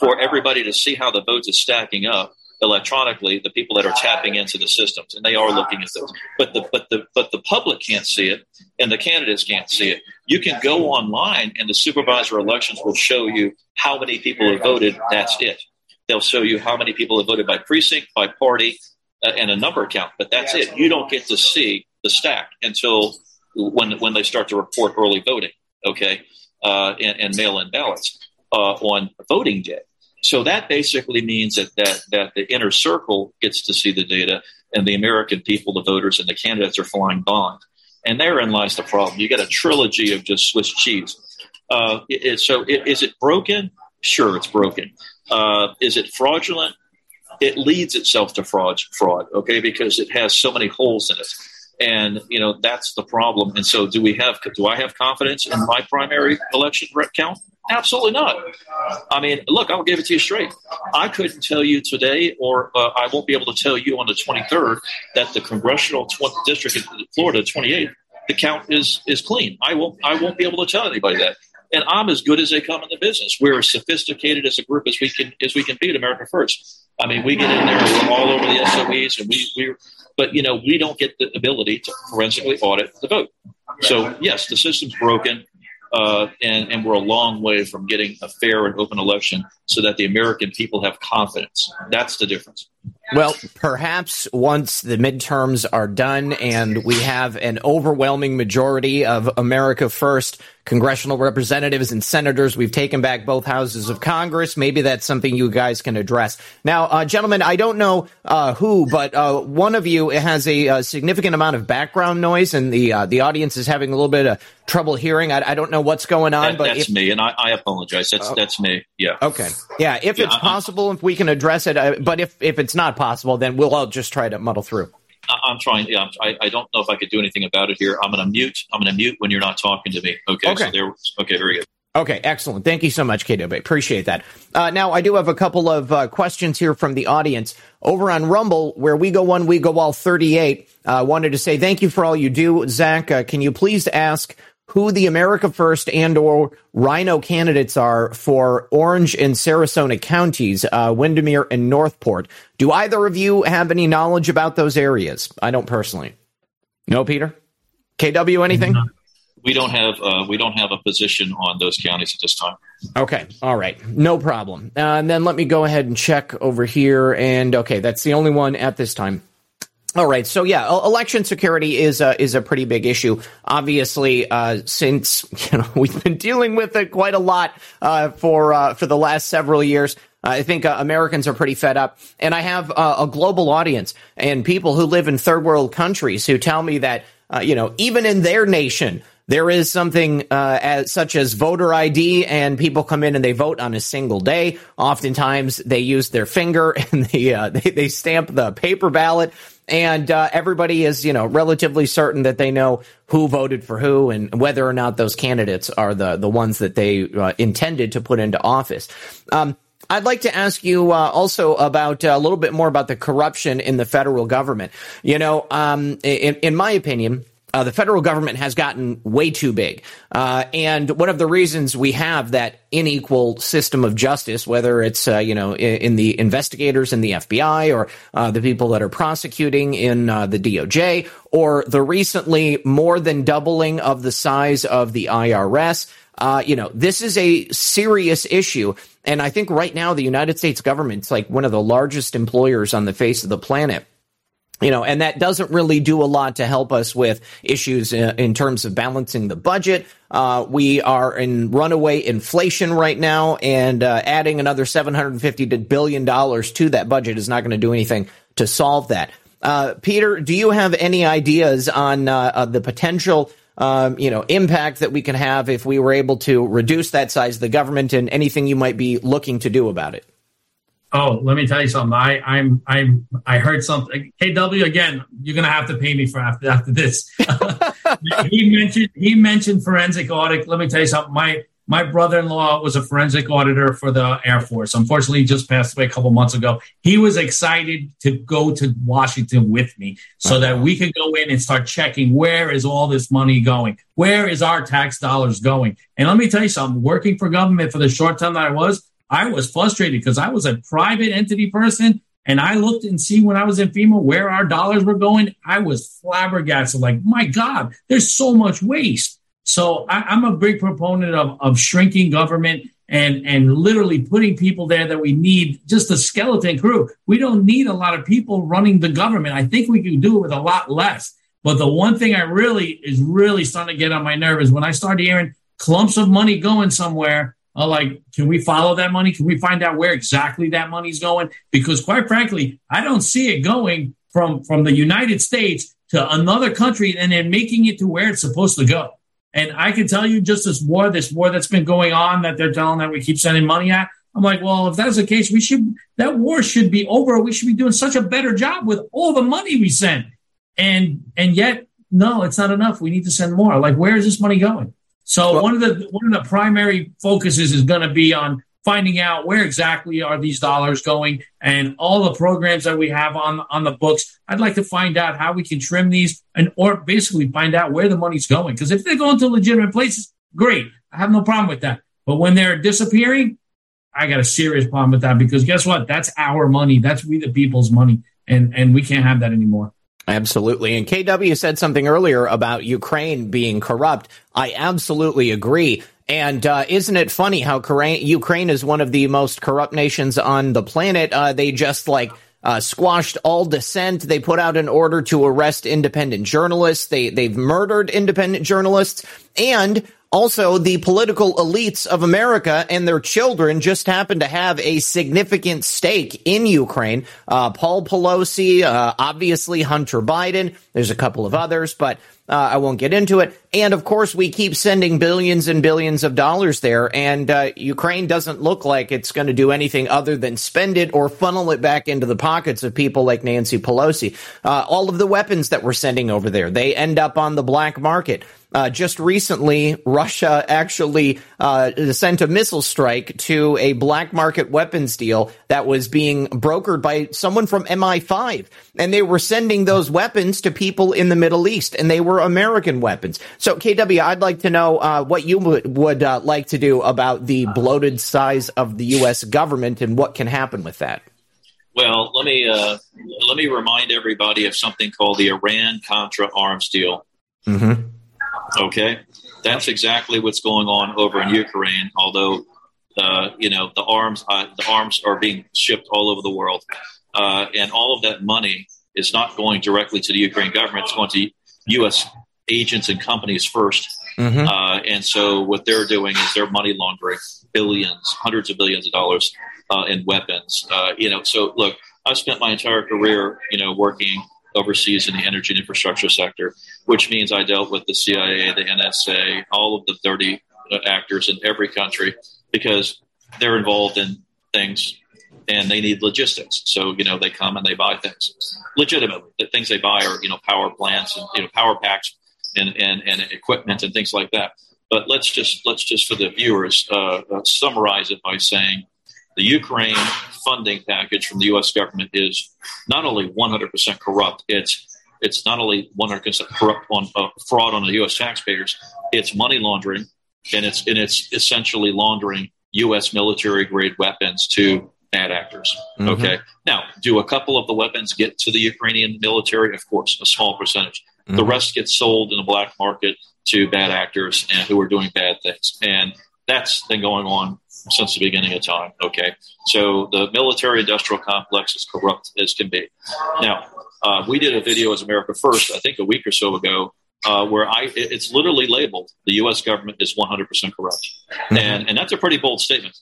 for everybody to see how the votes is stacking up electronically the people that are tapping into the systems and they are looking at those. But the but the but the public can't see it and the candidates can't see it. You can go online and the supervisor elections will show you how many people have voted. That's it. They'll show you how many people have voted by precinct by party uh, and a number count but that's it. You don't get to see the stack until when when they start to report early voting okay uh, and, and mail-in ballots uh, on voting day so that basically means that, that, that the inner circle gets to see the data and the American people, the voters, and the candidates are flying blind. And therein lies the problem. You get a trilogy of just Swiss cheese. Uh, it, so it, is it broken? Sure, it's broken. Uh, is it fraudulent? It leads itself to fraud, fraud, okay, because it has so many holes in it. And, you know, that's the problem. And so do we have, do I have confidence in my primary election count? Absolutely not. I mean, look, I'll give it to you straight. I couldn't tell you today, or uh, I won't be able to tell you on the 23rd that the congressional tw- district in Florida, 28, the count is is clean. I won't. I won't be able to tell anybody that. And I'm as good as they come in the business. We're as sophisticated as a group as we can as we can be at America First. I mean, we get in there, we're all over the SOEs, and we we. But you know, we don't get the ability to forensically audit the vote. So yes, the system's broken uh, and, and we're a long way from getting a fair and open election so that the American people have confidence. That's the difference. Well, perhaps once the midterms are done and we have an overwhelming majority of America First congressional representatives and senators, we've taken back both houses of Congress. Maybe that's something you guys can address. Now, uh, gentlemen, I don't know uh, who, but uh, one of you has a, a, significant amount of background noise, and the uh, the audience is having a little bit of trouble hearing. I, I don't know what's going on, that, but that's if, me, and I, I apologize. That's oh. that's me. Yeah. Okay. Yeah. If yeah, it's possible, if we can address it, uh, but if if it's not possible, then we'll all just try to muddle through. I'm trying. Yeah, I, I don't know if I could do anything about it here. I'm going to mute. I'm going to mute when you're not talking to me. Okay. Okay. So there, okay. Very good. Okay, excellent. Thank you so much, KW. Appreciate that. Uh, now, I do have a couple of uh, questions here from the audience. Over on Rumble, where we go one, we go all 38, I uh, wanted to say thank you for all you do. Zak, uh, can you please ask who the America First and or RINO candidates are for Orange and Sarasota counties, uh, Windermere and North Port. Do either of you have any knowledge about those areas? I don't personally. No, Peter. KW, anything? We don't have uh, we don't have a position on those counties at this time. Okay, all right, no problem. Uh, and then let me go ahead and check over here. And okay, that's the only one at this time. All right, so yeah, election security is a is a pretty big issue. Obviously, uh, since you know we've been dealing with it quite a lot uh, for uh, for the last several years. I think uh, Americans are pretty fed up, and I have uh, a global audience and people who live in third world countries who tell me that uh, you know even in their nation there is something uh, as such as voter ID, and people come in and they vote on a single day. Oftentimes, they use their finger and they uh, they, they, stamp the paper ballot, and uh, everybody is you know relatively certain that they know who voted for who and whether or not those candidates are the the ones that they uh, intended to put into office. Um, I'd like to ask you uh, also about uh, a little bit more about the corruption in the federal government. You know, um, in, in my opinion, uh, the federal government has gotten way too big. Uh, and one of the reasons we have that unequal system of justice, whether it's, uh, you know, in, in, the investigators in the FBI or uh, the people that are prosecuting in uh, the DOJ or the recently more than doubling of the size of the IRS, uh, you know, this is a serious issue. And I think right now the United States government's like one of the largest employers on the face of the planet you know, and that doesn't really do a lot to help us with issues in, in terms of balancing the budget. Uh, we are in runaway inflation right now, and uh, adding another seven hundred fifty billion dollars to that budget is not going to do anything to solve that. Uh, Peter, do you have any ideas on uh, the potential um, you know, impact that we can have if we were able to reduce that size of the government and anything you might be looking to do about it? Oh, let me tell you something. I, I'm, I'm, I heard something. KW again. You're gonna have to pay me for after after this. he mentioned he mentioned forensic audit. Let me tell you something. My my brother-in-law was a forensic auditor for the Air Force. Unfortunately, he just passed away a couple months ago. He was excited to go to Washington with me so that we could go in and start checking where is all this money going? Where is our tax dollars going? And let me tell you something, working for government for the short time that I was, I was frustrated because I was a private entity person and I looked and see when I was in FEMA where our dollars were going. I was flabbergasted, like, my God, there's so much waste. So I, am a big proponent of, of shrinking government and, and literally putting people there that we need just a skeleton crew. We don't need a lot of people running the government. I think we can do it with a lot less. But the one thing I really is really starting to get on my nerve is when I start hearing clumps of money going somewhere. Uh, like, can we follow that money? Can we find out where exactly that money's going? Because quite frankly, I don't see it going from from the United States to another country and then making it to where it's supposed to go. And I can tell you just this war, this war that's been going on that they're telling that we keep sending money at. I'm like, well, if that's the case, we should, that war should be over. We should be doing such a better job with all the money we send. And, and yet, no, it's not enough. We need to send more. Like, where is this money going? So well, one of the, one of the primary focuses is going to be on finding out where exactly are these dollars going and all the programs that we have on on the books. I'd like to find out how we can trim these and or basically find out where the money's going. Because if they're going to legitimate places, great. I have no problem with that. But when they're disappearing, I got a serious problem with that because guess what? That's our money. That's we the people's money. And and we can't have that anymore. Absolutely. And KW said something earlier about Ukraine being corrupt. I absolutely agree. And uh, isn't it funny how Ukraine is one of the most corrupt nations on the planet? Uh, they just like uh, squashed all dissent. They put out an order to arrest independent journalists. They they've murdered independent journalists, and also the political elites of America and their children just happen to have a significant stake in Ukraine. Uh, Paul Pelosi, uh, obviously Hunter Biden. There's a couple of others, but uh, I won't get into it. And of course, we keep sending billions and billions of dollars there, and uh, Ukraine doesn't look like it's going to do anything other than spend it or funnel it back into the pockets of people like Nancy Pelosi. Uh, all of the weapons that we're sending over there, they end up on the black market. Uh, just recently, Russia actually uh, sent a missile strike to a black market weapons deal that was being brokered by someone from MI5. And they were sending those weapons to people in the Middle East, and they were American weapons. So, KW, I'd like to know uh, what you would, would uh, like to do about the bloated size of the U.S. government and what can happen with that. Well, let me uh, let me remind everybody of something called the Iran Contra arms deal. Mm-hmm. Okay, that's exactly what's going on over in Ukraine. Although, uh, you know, the arms uh, the arms are being shipped all over the world, uh, and all of that money is not going directly to the Ukraine government. It's going to U.S. agents and companies 1st mm-hmm. Uh, and so, what they're doing is they're money laundering billions, hundreds of billions of dollars uh, in weapons. Uh, you know, so look, I've spent my entire career, you know, working overseas in the energy and infrastructure sector, which means I dealt with the CIA, the NSA, all of the dirty uh, actors in every country because they're involved in things and they need logistics. So, you know, they come and they buy things legitimately. The things they buy are, you know, power plants and, you know, power packs and, and, and equipment and things like that. But let's just, let's just for the viewers, uh, uh summarize it by saying the Ukraine funding package from the U.S. government is not only 100% corrupt, it's it's not only 100% corrupt on uh, fraud on the U.S. taxpayers, it's money laundering, and it's and it's essentially laundering U.S. military grade weapons to bad actors. Mm-hmm. Okay, now do a couple of the weapons get to the Ukrainian military? Of course, a small percentage. Mm-hmm. The rest gets sold in the black market to bad actors and who are doing bad things, and that's been going on since the beginning of time. Okay, so the military industrial complex is corrupt as can be. Now, uh, we did a video as America First, I think a week or so ago, uh, where I it's literally labeled the U.S. government is 100% corrupt, mm-hmm. and and that's a pretty bold statement.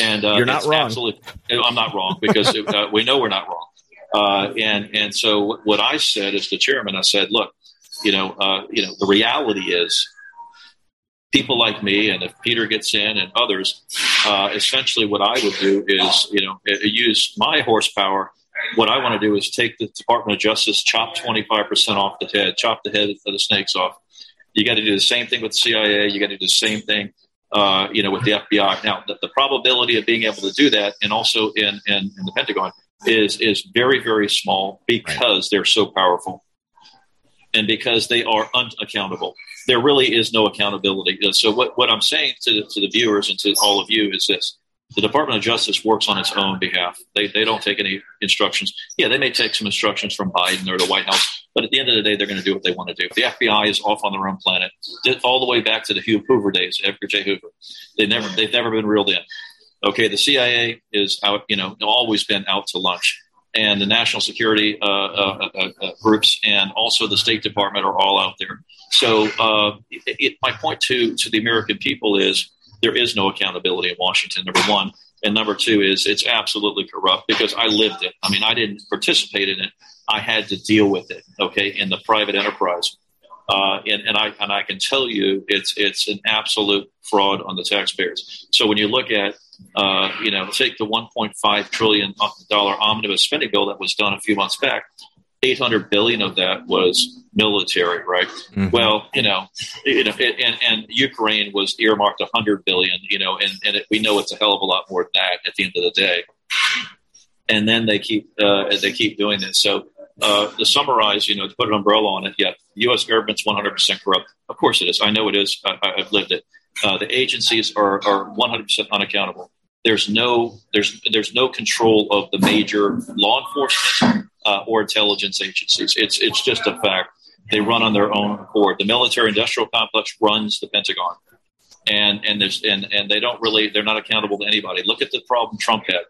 And uh, you're not wrong. Absolutely, I'm not wrong because uh, we know we're not wrong. Uh, and and so what I said as the chairman, I said, look, you know, uh, you know, the reality is people like me, and if Peter gets in and others, uh, essentially what I would do is, you know, use my horsepower. What I want to do is take the Department of Justice, chop 25% off the head, chop the head of the snakes off. You got to do the same thing with the CIA. You got to do the same thing, uh, you know, with the FBI. Now, the, the, probability of being able to do that, and also in, in, in the Pentagon, is is very very small because they're so powerful and because they are unaccountable. There really is no accountability. So what, what I'm saying to the, to the viewers and to all of you is this. The Department of Justice works on its own behalf. They, they don't take any instructions. Yeah, they may take some instructions from Biden or the White House, but at the end of the day, they're going to do what they want to do. The FBI is off on their own planet, all the way back to the Hoover days, Edgar J. Hoover. They never, they've never been reeled in. Okay, the CIA is out, you know, always been out to lunch and the national security uh, uh, uh, groups and also the State Department are all out there. So, it, it, my point to to the American people is there is no accountability in Washington. Number one, and number two is it's absolutely corrupt because I lived it. I mean, I didn't participate in it. I had to deal with it. Okay, in the private enterprise. Uh, and, and, I and I can tell you, it's it's an absolute fraud on the taxpayers. So when you look at uh, you know, take the 1.5 trillion dollar omnibus spending bill that was done a few months back. 800 billion of that was military, right? Mm-hmm. Well, you know, you know, and, and Ukraine was earmarked 100 billion, you know, and, and it, we know it's a hell of a lot more than that at the end of the day. And then they keep uh, they keep doing this. So uh, to summarize, you know, to put an umbrella on it, yeah, the U.S. government's 100% corrupt. Of course it is. I know it is. I, have lived it. Uh, the agencies are, are 100% unaccountable. There's no there's there's no control of the major law enforcement uh, or intelligence agencies. It's it's just a fact. They run on their own accord. The military-industrial complex runs the Pentagon, and and there's and and they don't really they're not accountable to anybody. Look at the problem Trump had.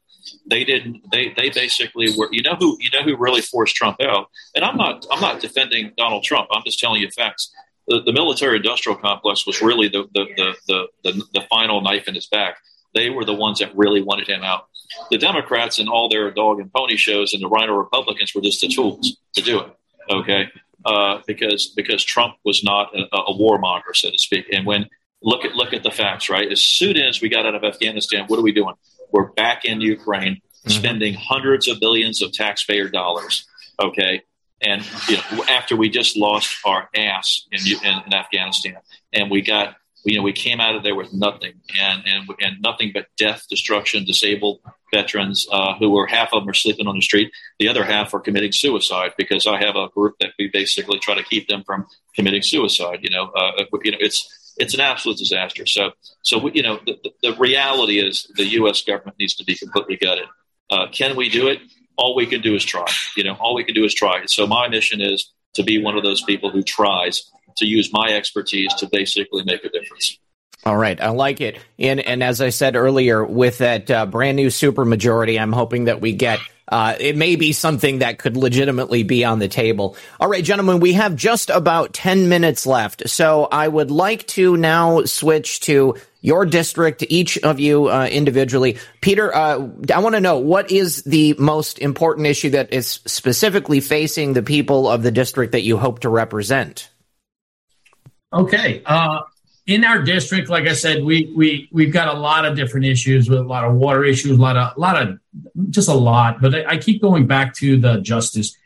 They didn't. They they basically were. You know who you know who really forced Trump out. And I'm not I'm not defending Donald Trump. I'm just telling you facts the, the military industrial complex was really the the, the, the, the, the final knife in his back. They were the ones that really wanted him out. The Democrats and all their dog and pony shows and the RINO Republicans were just the tools to do it. Okay, uh, because because Trump was not a, a warmonger, so to speak. And when look at look at the facts, right? As soon as we got out of Afghanistan, what are we doing? We're back in Ukraine, mm-hmm. spending hundreds of billions of taxpayer dollars. Okay, and you know, after we just lost our ass in, in, in, Afghanistan, and we got you know we came out of there with nothing and and, and nothing but death, destruction, disabled veterans uh, who were half of them are sleeping on the street, the other half are committing suicide because I have a group that we basically try to keep them from committing suicide. You know, uh, you know it's it's an absolute disaster. So so we, you know the, the, reality is the U.S. government needs to be completely gutted. Uh, can we do it? All we can do is try. You know, all we can do is try. So my mission is to be one of those people who tries to use my expertise to basically make a difference. All right, I like it. And and as I said earlier, with that uh, brand new supermajority, I'm hoping that we get. Uh, it may be something that could legitimately be on the table. All right, gentlemen, we have just about 10 minutes left. So I would like to now switch to your district, each of you uh, individually. Peter, uh, I want to know what is the most important issue that is specifically facing the people of the district that you hope to represent? Okay. In our district, like I said, we we we've got a lot of different issues with a lot of water issues, a lot of a lot of just a lot. But I, I keep going back to the justice.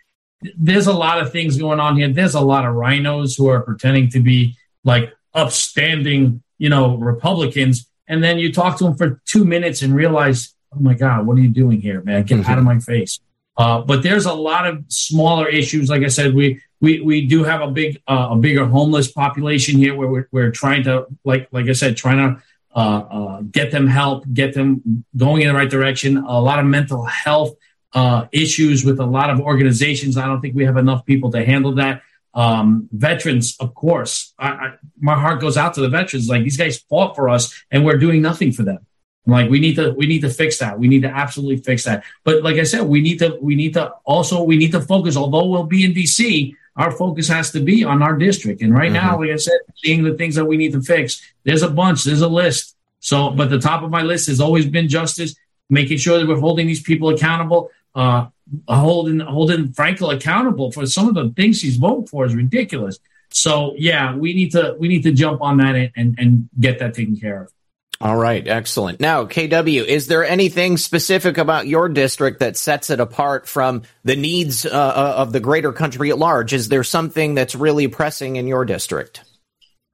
There's a lot of things going on here. There's a lot of RINOs who are pretending to be like upstanding you know, Republicans, and then you talk to them for two minutes and realize, oh my God, what are you doing here, man? Get mm-hmm. out of my face. Uh, but there's a lot of smaller issues. Like I said, we we we do have a big uh, a bigger homeless population here, where we're, we're trying to like like I said, trying to uh, uh get them help, get them going in the right direction. A lot of mental health uh, issues with a lot of organizations. I don't think we have enough people to handle that. Um, veterans, of course, I, I, my heart goes out to the veterans. Like these guys fought for us, and we're doing nothing for them. Like we need to, we need to fix that. We need to absolutely fix that. But like I said, we need to, we need to also, we need to focus. Although we'll be in DC, our focus has to be on our district. And right mm-hmm. now, like I said, seeing the things that we need to fix, there's a bunch, there's a list. So, but the top of my list has always been justice, making sure that we're holding these people accountable. Uh, holding holding Frankel accountable for some of the things he's voted for is ridiculous. So yeah, we need to we need to jump on that and, and, and get that taken care of. All right, excellent. Now, KW, is there anything specific about your district that sets it apart from the needs uh, uh, of the greater country at large? Is there something that's really pressing in your district?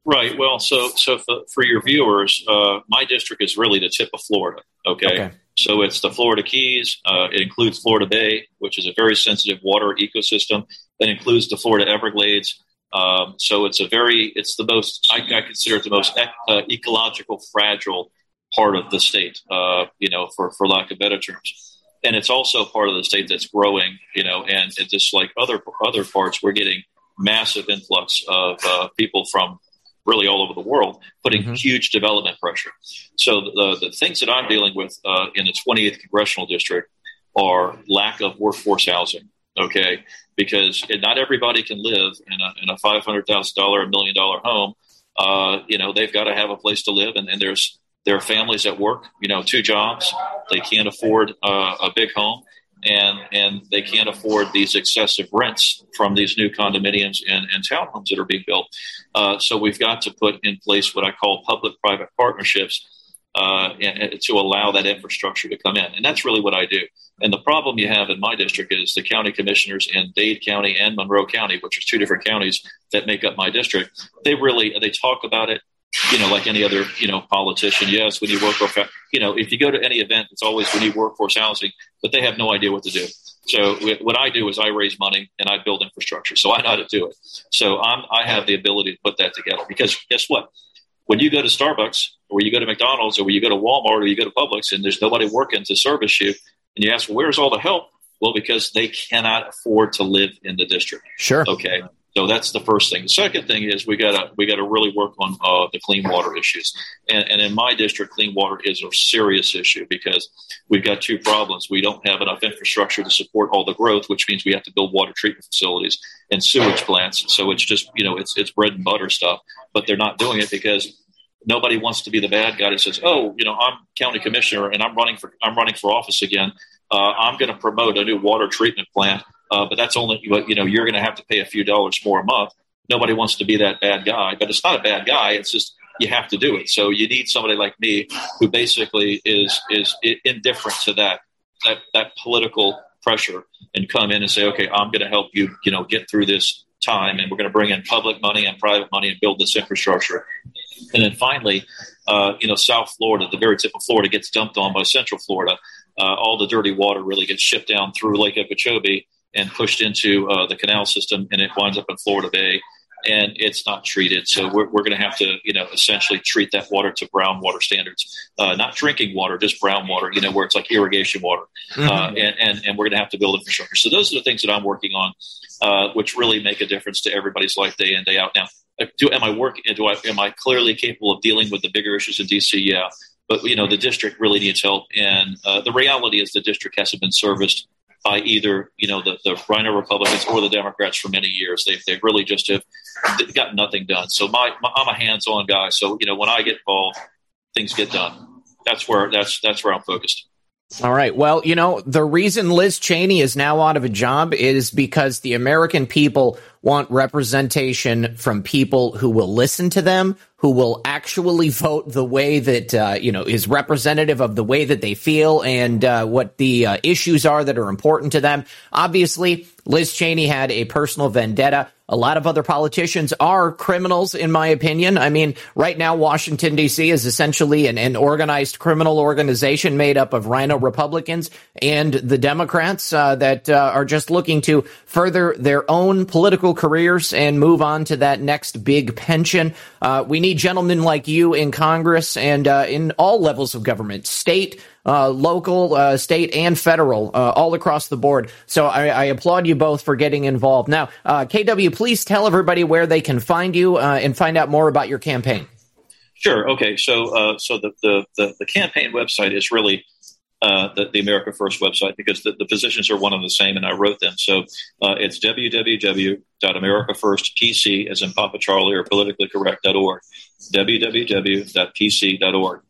Right. Well, so so for, for your viewers, uh, my district is really the tip of Florida. Okay. okay. So it's the Florida Keys. Uh, it includes Florida Bay, which is a very sensitive water ecosystem. That includes the Florida Everglades. Um, so it's a very, it's the most, I, I consider it the most ec- uh, ecological fragile part of the state, uh, you know, for, for lack of better terms. And it's also part of the state that's growing, you know, and it just like other, other parts, we're getting massive influx of uh, people from really all over the world, putting mm-hmm. huge development pressure. So the, the things that I'm dealing with uh, in the 28th congressional district are lack of workforce housing. Okay, because not everybody can live in a, in a five hundred thousand dollar, a million dollar home. Uh, you know, they've got to have a place to live, and, and there's there are families that work, you know, two jobs. They can't afford uh, a big home, and and they can't afford these excessive rents from these new condominiums and, and townhomes that are being built. Uh, so we've got to put in place what I call public-private partnerships uh, to allow that infrastructure to come in, and that's really what I do. And the problem you have in my district is the county commissioners in Dade County and Monroe County, which are two different counties that make up my district. They really they talk about it, you know, like any other you know politician. Yes, we need workforce. You know, if you go to any event, it's always we need workforce housing, but they have no idea what to do. So what I do is I raise money and I build infrastructure. So I know how to do it. So I'm, I have the ability to put that together because guess what? When you go to Starbucks or you go to McDonald's or you go to Walmart or you go to Publix and there's nobody working to service you, and you ask, well, where's all the help? Well, because they cannot afford to live in the district. Sure. Okay. So that's the first thing. The second thing is we gotta we gotta really work on uh, the clean water issues. And, and in my district, clean water is a serious issue because we've got two problems. We don't have enough infrastructure to support all the growth, which means we have to build water treatment facilities and sewage plants. So it's just you know it's it's bread and butter stuff. But they're not doing it because nobody wants to be the bad guy that says, "Oh, you know, I'm county commissioner and I'm running for I'm running for office again. Uh, I'm going to promote a new water treatment plant, uh, but that's only you know you're going to have to pay a few dollars more a month." Nobody wants to be that bad guy, but it's not a bad guy. It's just you have to do it. So you need somebody like me who basically is is indifferent to that that that political pressure and come in and say, "Okay, I'm going to help you, you know, get through this time, and we're going to bring in public money and private money and build this infrastructure." And then finally, uh, you know, South Florida, the very tip of Florida, gets dumped on by Central Florida. Uh, all the dirty water really gets shipped down through Lake Okeechobee and pushed into uh, the canal system, and it winds up in Florida Bay, and it's not treated. So we're, we're going to have to, you know, essentially treat that water to brown water standards, uh, not drinking water, just brown water, you know, where it's like irrigation water, mm-hmm. Uh, and, and and we're going to have to build infrastructure. So those are the things that I'm working on, uh, which really make a difference to everybody's life day in day out. Now do am I working? Do I am I clearly capable of dealing with the bigger issues in DC? Yeah, but you know the district really needs help, and uh, the reality is the district hasn't been serviced by either you know the, the RINO Republicans or the Democrats for many years. They've they've really just have got nothing done. So my, my I'm a hands-on guy. So you know when I get involved, things get done. That's where that's that's where I'm focused. All right. Well, you know, the reason Liz Cheney is now out of a job is because the American people want representation from people who will listen to them, who will actually vote the way that uh, you know is representative of the way that they feel and uh, what the uh, issues are that are important to them. Obviously, Liz Cheney had a personal vendetta. A lot of other politicians are criminals, in my opinion. I mean, right now, Washington, D.C. is essentially an, an organized criminal organization made up of RINO Republicans and the Democrats uh, that uh, are just looking to further their own political careers and move on to that next big pension. Uh, we need gentlemen like you in Congress and uh, in all levels of government, state, uh, local, uh, state, and federal, uh, all across the board. So I, I, applaud you both for getting involved. Now, uh, KW, please tell everybody where they can find you and find out more about your campaign. Sure. Okay. So, so the, the, the, the campaign website is really uh, the, the, America First website because the, the, positions are one and the same, and I wrote them. So uh, it's www.americafirstpc, as in Papa Charlie or politically correct.org, www.pc.org.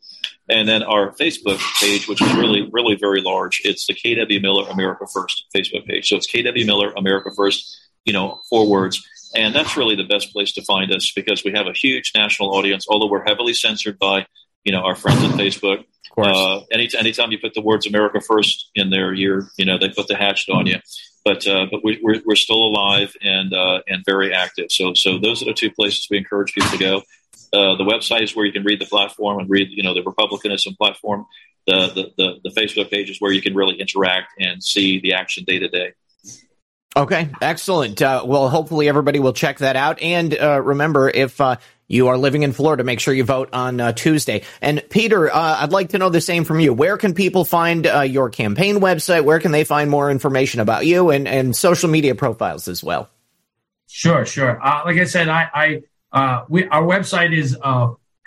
And then our Facebook page, which is really, really very large, it's the KW Miller America First Facebook page. So it's KW Miller America First you know, four words. And that's really the best place to find us because we have a huge national audience, although we're heavily censored by, you know, our friends at Facebook. Uh, any, anytime you put the words America First in there, you're, you know, they put the hatchet on you. But, uh, but we, we're, we're still alive and, uh, and very active. So, so those are the two places we encourage people to go. Uh, the website is where you can read the platform and read, you know, the Republicanism platform. The, the, the, the Facebook page is where you can really interact and see the action day to day. Okay, excellent. Uh, well, hopefully everybody will check that out. And uh, remember, if uh, you are living in Florida, make sure you vote on uh, Tuesday. And Peter, uh, I'd like to know the same from you. Where can people find uh, your campaign website? Where can they find more information about you and, and social media profiles as well? Sure, sure. like I said, I, I we, our website is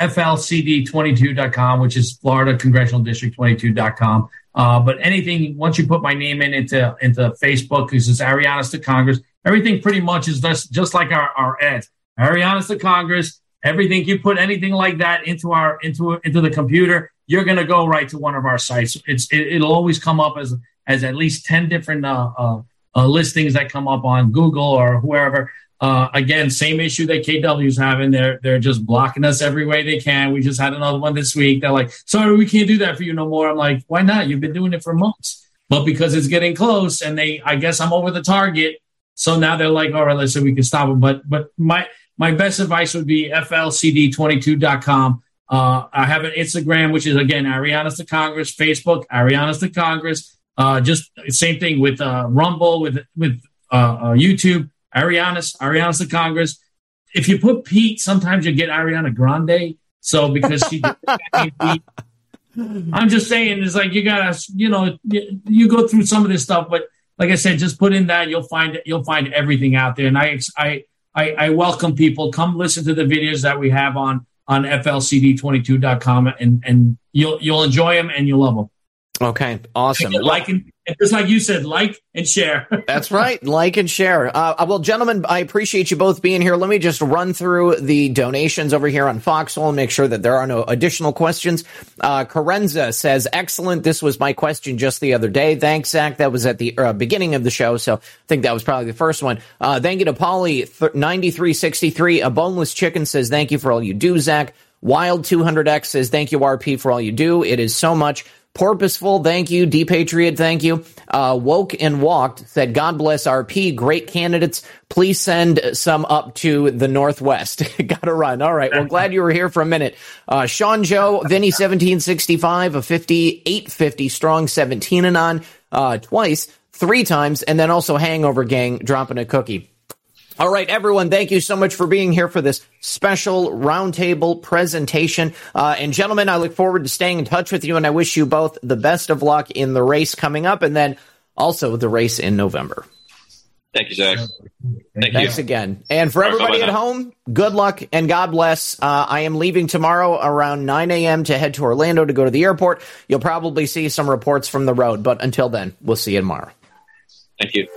flcd22.com, which is Florida Congressional District 22.com. Uh, but anything once you put my name in into into Facebook, because it's Arianas to Congress, everything pretty much is just just like our our ads. Arianas to Congress. Everything you put anything like that into our into into the computer, you're going to go right to one of our sites. It's it, will always come up as as at least ten different uh, uh, uh, listings that come up on Google or whoever. Uh, again, same issue that KW's having. They're they're just blocking us every way they can. We just had another one this week. They're like, "Sorry, we can't do that for you no more." I'm like, "Why not? You've been doing it for months." But because it's getting close, and they, I guess I'm over the target. So now they're like, "All right, let's say we can stop them." But but my my best advice would be flcd22.com. Uh, I have an Instagram, which is again Arianas to Congress. Facebook, Arianas to Congress. Uh, just same thing with uh, Rumble, with with uh, uh, YouTube. Arianas, Arianas to Congress. If you put Pete, sometimes you get Ariana Grande. So because she, I'm just saying, it's like you gotta, you know, you, you, go through some of this stuff, but like I said, just put in that, you'll find you'll find everything out there. And I, I, I, I welcome people come listen to the videos that we have on on flcd22.com, and and you'll you'll enjoy them and you'll love them. Okay, awesome. Like and, just like you said, like and share. That's right, like and share. Uh, uh, well, gentlemen, I appreciate you both being here. Let me just run through the donations over here on Foxhole and make sure that there are no additional questions. Uh, Carenza says, "Excellent. This was my question just the other day. Thanks, Zak. That was at the uh, beginning of the show, so I think that was probably the first one. Uh, thank you to Polly ninety three sixty three. A boneless chicken says, "Thank you for all you do, Zak." Wild 200X says, thank you, RP, for all you do. It is so much. Porpoiseful, thank you. D Patriot, thank you. Uh, Woke and Walked said, God bless RP. Great candidates. Please send some up to the Northwest. Gotta run. All right. Well, glad you were here for a minute. Uh, Sean Joe, Vinny 1765, a 5850 strong 17 and on, uh, twice, three times, and then also Hangover Gang dropping a cookie. All right, everyone, thank you so much for being here for this special roundtable presentation. Uh, and gentlemen, I look forward to staying in touch with you, and I wish you both the best of luck in the race coming up and then also the race in November. Thank you, Zak. Thank Thanks you. again. And for everybody at home, good luck and God bless. Uh, I am leaving tomorrow around 9 a.m. to head to Orlando to go to the airport. You'll probably see some reports from the road, but until then, we'll see you tomorrow. Thank you.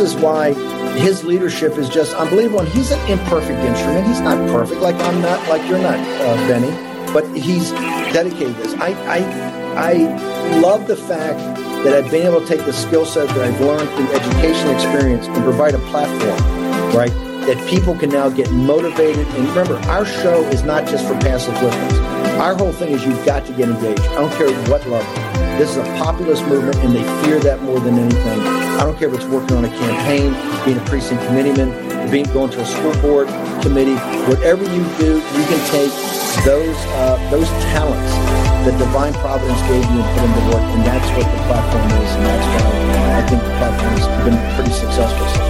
Is why his leadership is just unbelievable. And he's an imperfect instrument. He's not perfect, like I'm not, like you're not, uh, Benny. But he's dedicated this. I, I, I love the fact that I've been able to take the skill set that I've learned through education experience and provide a platform, right? That people can now get motivated. And remember, our show is not just for passive listeners. Our whole thing is you've got to get engaged. I don't care what level. This is a populist movement, and they fear that more than anything. I don't care if it's working on a campaign, being a precinct committeeman, being going to a school board committee. Whatever you do, you can take those uh, those talents that divine providence gave you and put them to work, and that's what the platform is, and that's why I think the platform has been pretty successful.